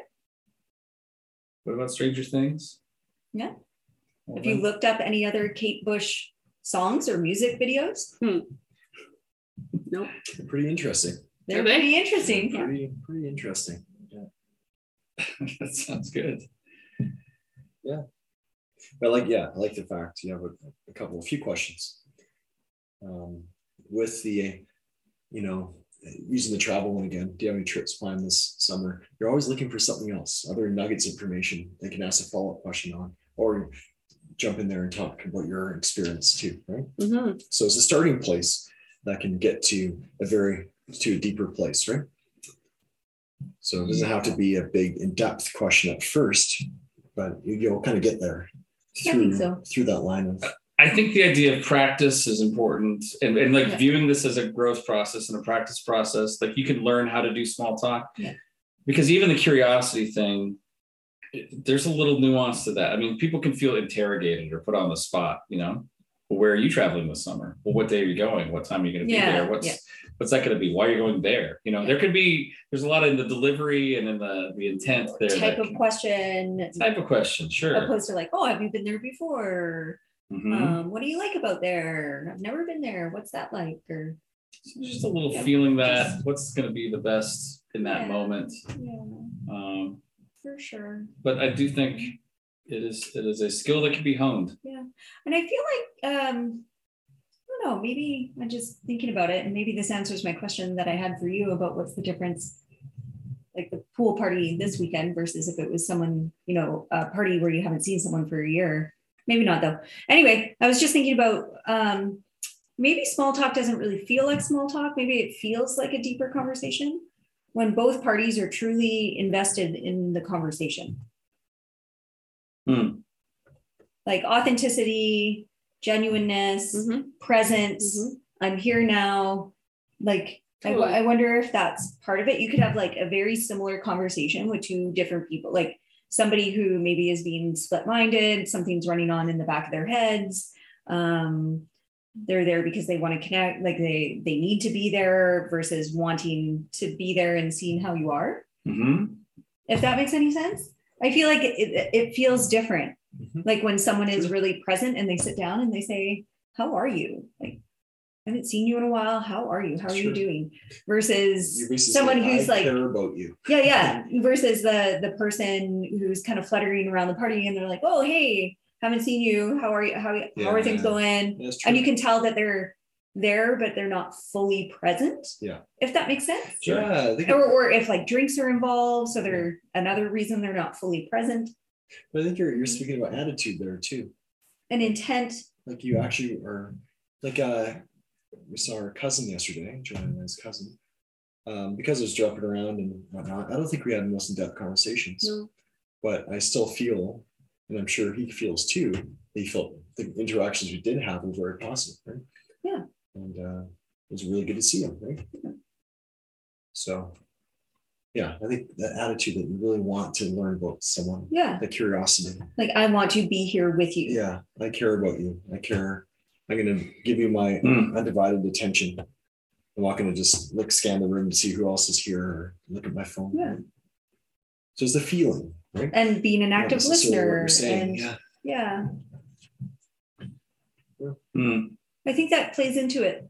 Speaker 1: What about Stranger Things?
Speaker 2: Yeah.
Speaker 1: Well,
Speaker 2: Have you
Speaker 1: then-
Speaker 2: looked up any other Kate Bush songs or music videos? Hmm.
Speaker 3: Nope.
Speaker 4: Pretty interesting.
Speaker 2: They're
Speaker 3: they?
Speaker 2: pretty interesting. Yeah.
Speaker 4: Pretty, pretty interesting. Yeah. [laughs]
Speaker 1: that sounds good. Yeah.
Speaker 4: But like, yeah, I like the fact you have a, a couple, a few questions. Um, with the, you know, using the travel one again, do you have any trips planned this summer? You're always looking for something else, other nuggets of information they can ask a follow up question on, or jump in there and talk about your experience too, right?
Speaker 3: Mhm.
Speaker 4: So it's a starting place that can get to a very to a deeper place, right? So it doesn't have to be a big in-depth question at first, but you- you'll kind of get there through
Speaker 2: so.
Speaker 4: through that line of
Speaker 1: I think the idea of practice is important and, and like
Speaker 2: Yeah.
Speaker 1: viewing this as a growth process and a practice process. Like you can learn how to do small talk.
Speaker 2: Yeah.
Speaker 1: Because even the curiosity thing, there's a little nuance to that. I mean, people can feel interrogated or put on the spot, you know. Well, where are you traveling this summer? Well, what day are you going? What time are you going to
Speaker 2: Yeah,
Speaker 1: be there? What's what's that going to be? Why are you going there? You know, there could be there's a lot in the delivery and in the the intent there.
Speaker 2: type of question
Speaker 1: type of question, sure.
Speaker 2: opposed to like, oh, have you been there before?
Speaker 1: Mhm.
Speaker 2: Um, what do you like about there? I've never been there. What's that like? Or
Speaker 1: just a little
Speaker 2: Yeah.
Speaker 1: feeling that what's going to be the best in that
Speaker 2: Yeah.
Speaker 1: moment.
Speaker 2: yeah,
Speaker 1: Um,
Speaker 2: for sure.
Speaker 1: but I do think it is it is a skill that can be honed.
Speaker 2: Yeah, and I feel like um I don't know, maybe I'm just thinking about it, and maybe this answers my question that I had for you about what's the difference like the pool party this weekend versus if it was someone, you know, a party where you haven't seen someone for a year. Maybe not though. Anyway, I was just thinking about um maybe small talk doesn't really feel like small talk. Maybe it feels like a deeper conversation when both parties are truly invested in the conversation.
Speaker 1: Hmm.
Speaker 2: Like authenticity, genuineness,
Speaker 3: Mhm.
Speaker 2: presence.
Speaker 3: Mhm.
Speaker 2: I'm here now. Like, I, I wonder if that's part of it. You could have like a very similar conversation with two different people, like somebody who maybe is being split minded, something's running on in the back of their heads. Um, they're there because they want to connect, like they they need to be there versus wanting to be there and seeing how you are.
Speaker 1: Mhm.
Speaker 2: If that makes any sense, I feel like it, it, feels different.
Speaker 4: Mhm.
Speaker 2: Like when someone is really present and they sit down and they say, "How are you?" Like, haven't seen you in a while. How are you? How are you doing? Versus someone who's like,
Speaker 4: about you.
Speaker 2: yeah, yeah. [laughs] Versus the the person who's kind of fluttering around the party and they're like, "Oh, hey, haven't seen you. How are you? How how are things going?"
Speaker 4: That's true.
Speaker 2: And you can tell that they're there, but they're not fully present.
Speaker 4: Yeah.
Speaker 2: If that makes sense.
Speaker 1: Sure.
Speaker 4: Yeah,
Speaker 2: Or, or if like drinks are involved, so they're another reason they're not fully present.
Speaker 4: but I think you're you're speaking about attitude there too.
Speaker 2: An intent.
Speaker 4: Like you actually are like uh we saw our cousin yesterday, Joanne and cousin. Um, because I was joking around and whatnot, I don't think we had most in-depth conversations.
Speaker 3: No.
Speaker 4: But I still feel, and I'm sure he feels too, that he felt the interactions we did have were very positive, right?
Speaker 2: Yeah.
Speaker 4: And uh, it was really good to see him, right? Yeah. So, yeah, I think the attitude that you really want to learn about someone,
Speaker 2: Yeah.
Speaker 4: the curiosity.
Speaker 2: Like I want to be here with you.
Speaker 4: Yeah, I care about you. I care. I'm gonna give you my
Speaker 1: Mm.
Speaker 4: undivided attention. I'm not gonna just look scan the room to see who else is here or look at my phone.
Speaker 2: Yeah.
Speaker 4: So it's the feeling, right?
Speaker 2: And being an
Speaker 4: Not
Speaker 2: active
Speaker 4: necessarily what
Speaker 2: listener.
Speaker 4: you're saying,
Speaker 2: And
Speaker 4: yeah.
Speaker 2: yeah.
Speaker 1: Hmm.
Speaker 2: I think that plays into it.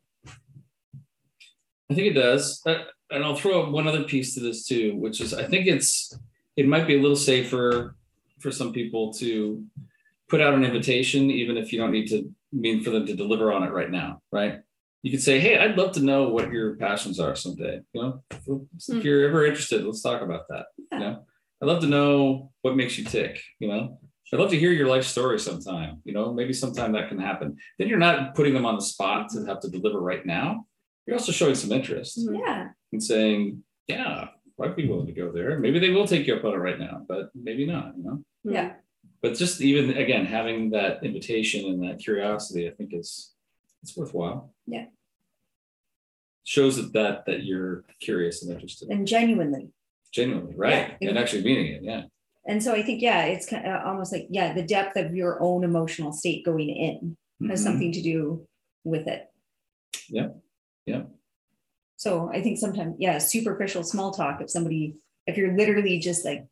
Speaker 1: I think it does. Uh, and I'll throw out one other piece to this too, which is I think it's it might be a little safer for some people to put out an invitation, even if you don't need to mean for them to deliver on it right now, right? You could say, "Hey, I'd love to know what your passions are someday." You know, if, if you're ever interested, let's talk about that. You know, I'd love to know what makes you tick. You know, I'd love to hear your life story sometime. You know, maybe sometime that can happen. Then you're not putting them on the spot to have to deliver right now. You're also showing some interest mm-hmm.
Speaker 2: Yeah.
Speaker 1: and saying, yeah, I'd be willing to go there. Maybe they will take you up on it right now, but maybe not, you know.
Speaker 2: Yeah.
Speaker 1: But just even again, having that invitation and that curiosity, I think is it's worthwhile.
Speaker 2: Yeah.
Speaker 1: Shows that that that you're curious and interested,
Speaker 2: And genuinely.
Speaker 1: genuinely, right?
Speaker 2: Yeah.
Speaker 1: And actually meaning it, yeah.
Speaker 2: And so I think, yeah, it's kind of almost like, yeah, the depth of your own emotional state going in has
Speaker 1: Mhm.
Speaker 2: something to do with it.
Speaker 1: Yeah. Yeah.
Speaker 2: So I think sometimes, yeah, superficial small talk, if somebody, if you're literally just like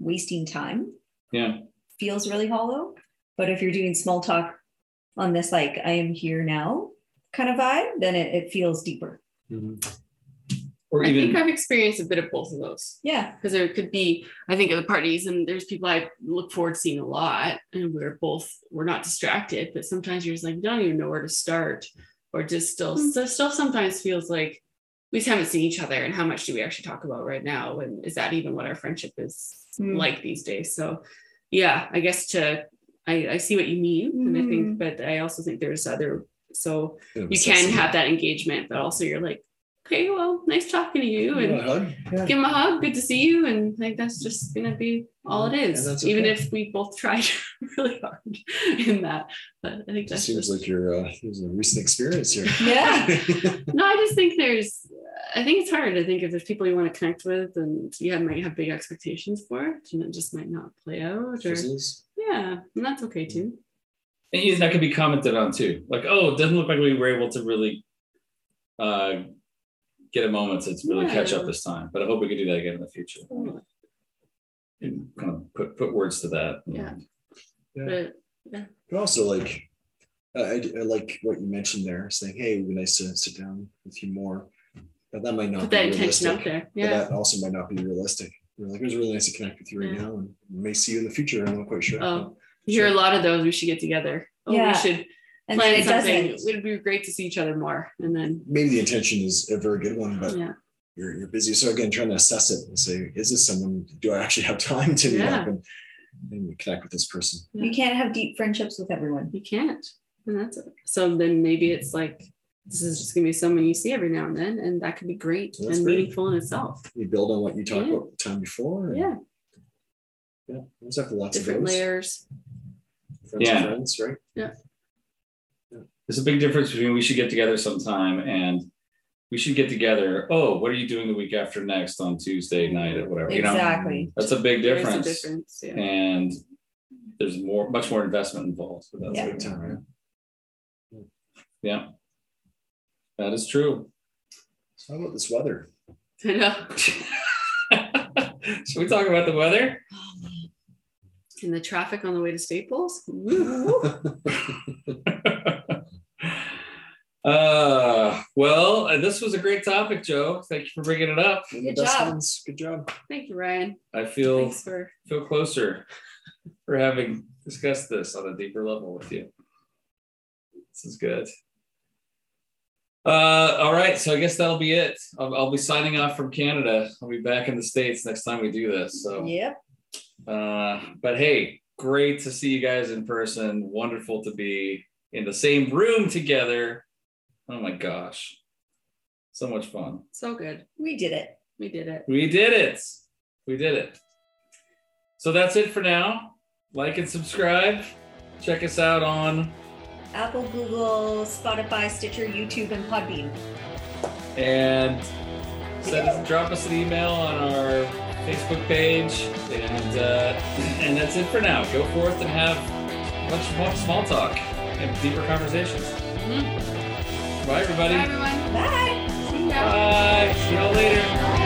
Speaker 2: wasting time,
Speaker 1: Yeah.
Speaker 2: Feels really hollow. But if you're doing small talk on this, like, I am here now kind of vibe, then it, it feels deeper.
Speaker 1: Or
Speaker 3: I think I've experienced a bit of both of those.
Speaker 2: Yeah.
Speaker 3: because there could be i think at the parties and there's people i look forward to seeing a lot and we're both we're not distracted but sometimes you're just like don't even know where to start or just still
Speaker 2: Mm.
Speaker 3: so stuff sometimes feels like we just haven't seen each other and how much do we actually talk about right now and is that even what our friendship is
Speaker 2: Mm.
Speaker 3: like these days so yeah i guess to i, I see what you mean and i think mm-hmm. but i also think there's other so you can have that engagement but also you're like okay, well, nice talking to you,
Speaker 4: You
Speaker 3: and
Speaker 4: a? Yeah.
Speaker 3: give him a hug. Good to see you, and like that's just gonna be all it is.
Speaker 4: And
Speaker 3: is. Even if we both tried [laughs] really hard in that, but I think
Speaker 4: It
Speaker 3: that's
Speaker 4: seems
Speaker 3: just,
Speaker 4: like you're uh, there's a recent experience here. [laughs]
Speaker 2: Yeah. [laughs]
Speaker 3: no. I just think there's. I think it's hard. I think if there's people you want to connect with, and you have, might have big expectations for it, and it just might not play out, or yeah, and that's okay too.
Speaker 1: And that could be commented on too. Like, oh, it doesn't look like we were able to really uh, get a moment to really catch up this time. But I hope we can do that again in the future. And kind of put put words to that.
Speaker 3: Yeah.
Speaker 4: Yeah.
Speaker 3: But
Speaker 4: But also like I, I- I like what you mentioned there, saying, "Hey, it'd be nice to sit down with you more." But that might not
Speaker 3: put
Speaker 4: be
Speaker 3: that intention
Speaker 4: realistic.
Speaker 3: out there.
Speaker 4: But that also might not be realistic. You're like, it was really nice to connect with you right
Speaker 3: Yeah.
Speaker 4: now, and may see you in the future. I'm not quite sure.
Speaker 3: Oh, you hear a lot of those. We should get together. Oh,
Speaker 2: Yeah.
Speaker 3: we should
Speaker 2: And then
Speaker 3: plan
Speaker 2: it
Speaker 3: something.
Speaker 2: doesn't.
Speaker 3: It'd be great to see each other more. And then,
Speaker 4: Maybe the intention is a very good one, but
Speaker 3: yeah,
Speaker 4: you're, you're busy. So again, trying to assess it and say, is this someone? Do I actually have time to meet
Speaker 3: Yeah.
Speaker 4: up and, and connect with this person?
Speaker 2: You can't have deep friendships with everyone.
Speaker 3: you can't. And that's it. So then maybe it's like, this is just going to be someone you see every now and then. And that could be great
Speaker 4: That's
Speaker 3: and
Speaker 4: great.
Speaker 3: meaningful in itself.
Speaker 4: You build on what you talked
Speaker 3: Yeah.
Speaker 4: about the time before. and-
Speaker 3: Yeah.
Speaker 4: yeah. There's after lots
Speaker 3: Different
Speaker 4: of those.
Speaker 3: layers.
Speaker 4: Friends
Speaker 1: Yeah.
Speaker 4: and friends, right?
Speaker 1: There's a big difference between we should get together sometime and we should get together. Oh, what are you doing the week after next on Tuesday night or whatever? You know,
Speaker 2: Exactly.
Speaker 1: that's a big
Speaker 3: There is a
Speaker 1: difference.
Speaker 3: difference. Yeah.
Speaker 1: And there's more, much more investment involved. So that's
Speaker 2: Yeah.
Speaker 4: Big time, right?
Speaker 1: Yeah. That is true.
Speaker 4: So how about this weather? [laughs]
Speaker 3: I know.
Speaker 1: Should we talk about the weather?
Speaker 3: And the traffic on the way to Staples. [laughs] Woo. [laughs]
Speaker 1: uh, well, uh, this was a great topic, Joe. Thank you for bringing it up.
Speaker 4: One the
Speaker 2: Good job.
Speaker 4: ones. Good job.
Speaker 3: Thank you, Ryan.
Speaker 1: I feel
Speaker 3: for
Speaker 1: feel closer for having discussed this on a deeper level with you. This is good. Uh, all right, so I guess that'll be it. I'll, I'll be signing off from Canada. I'll be back in the states next time we do this. So,
Speaker 2: Yep.
Speaker 1: uh, but hey, great to see you guys in person. Wonderful to be in the same room together. Oh my gosh, so much fun.
Speaker 3: so good.
Speaker 2: We did it.
Speaker 3: We did it.
Speaker 1: We did it. We did it. So that's it for now. Like and subscribe. Check us out on
Speaker 2: Apple, Google, Spotify, Stitcher, YouTube, and Podbean.
Speaker 1: and send us, drop us an email on our Facebook page. And uh, [laughs] and that's it for now. Go forth and have much more small talk and deeper conversations.
Speaker 3: Mhm.
Speaker 1: Bye, everybody.
Speaker 3: Bye, everyone.
Speaker 2: Bye.
Speaker 3: See ya.
Speaker 1: Bye. See y'all later.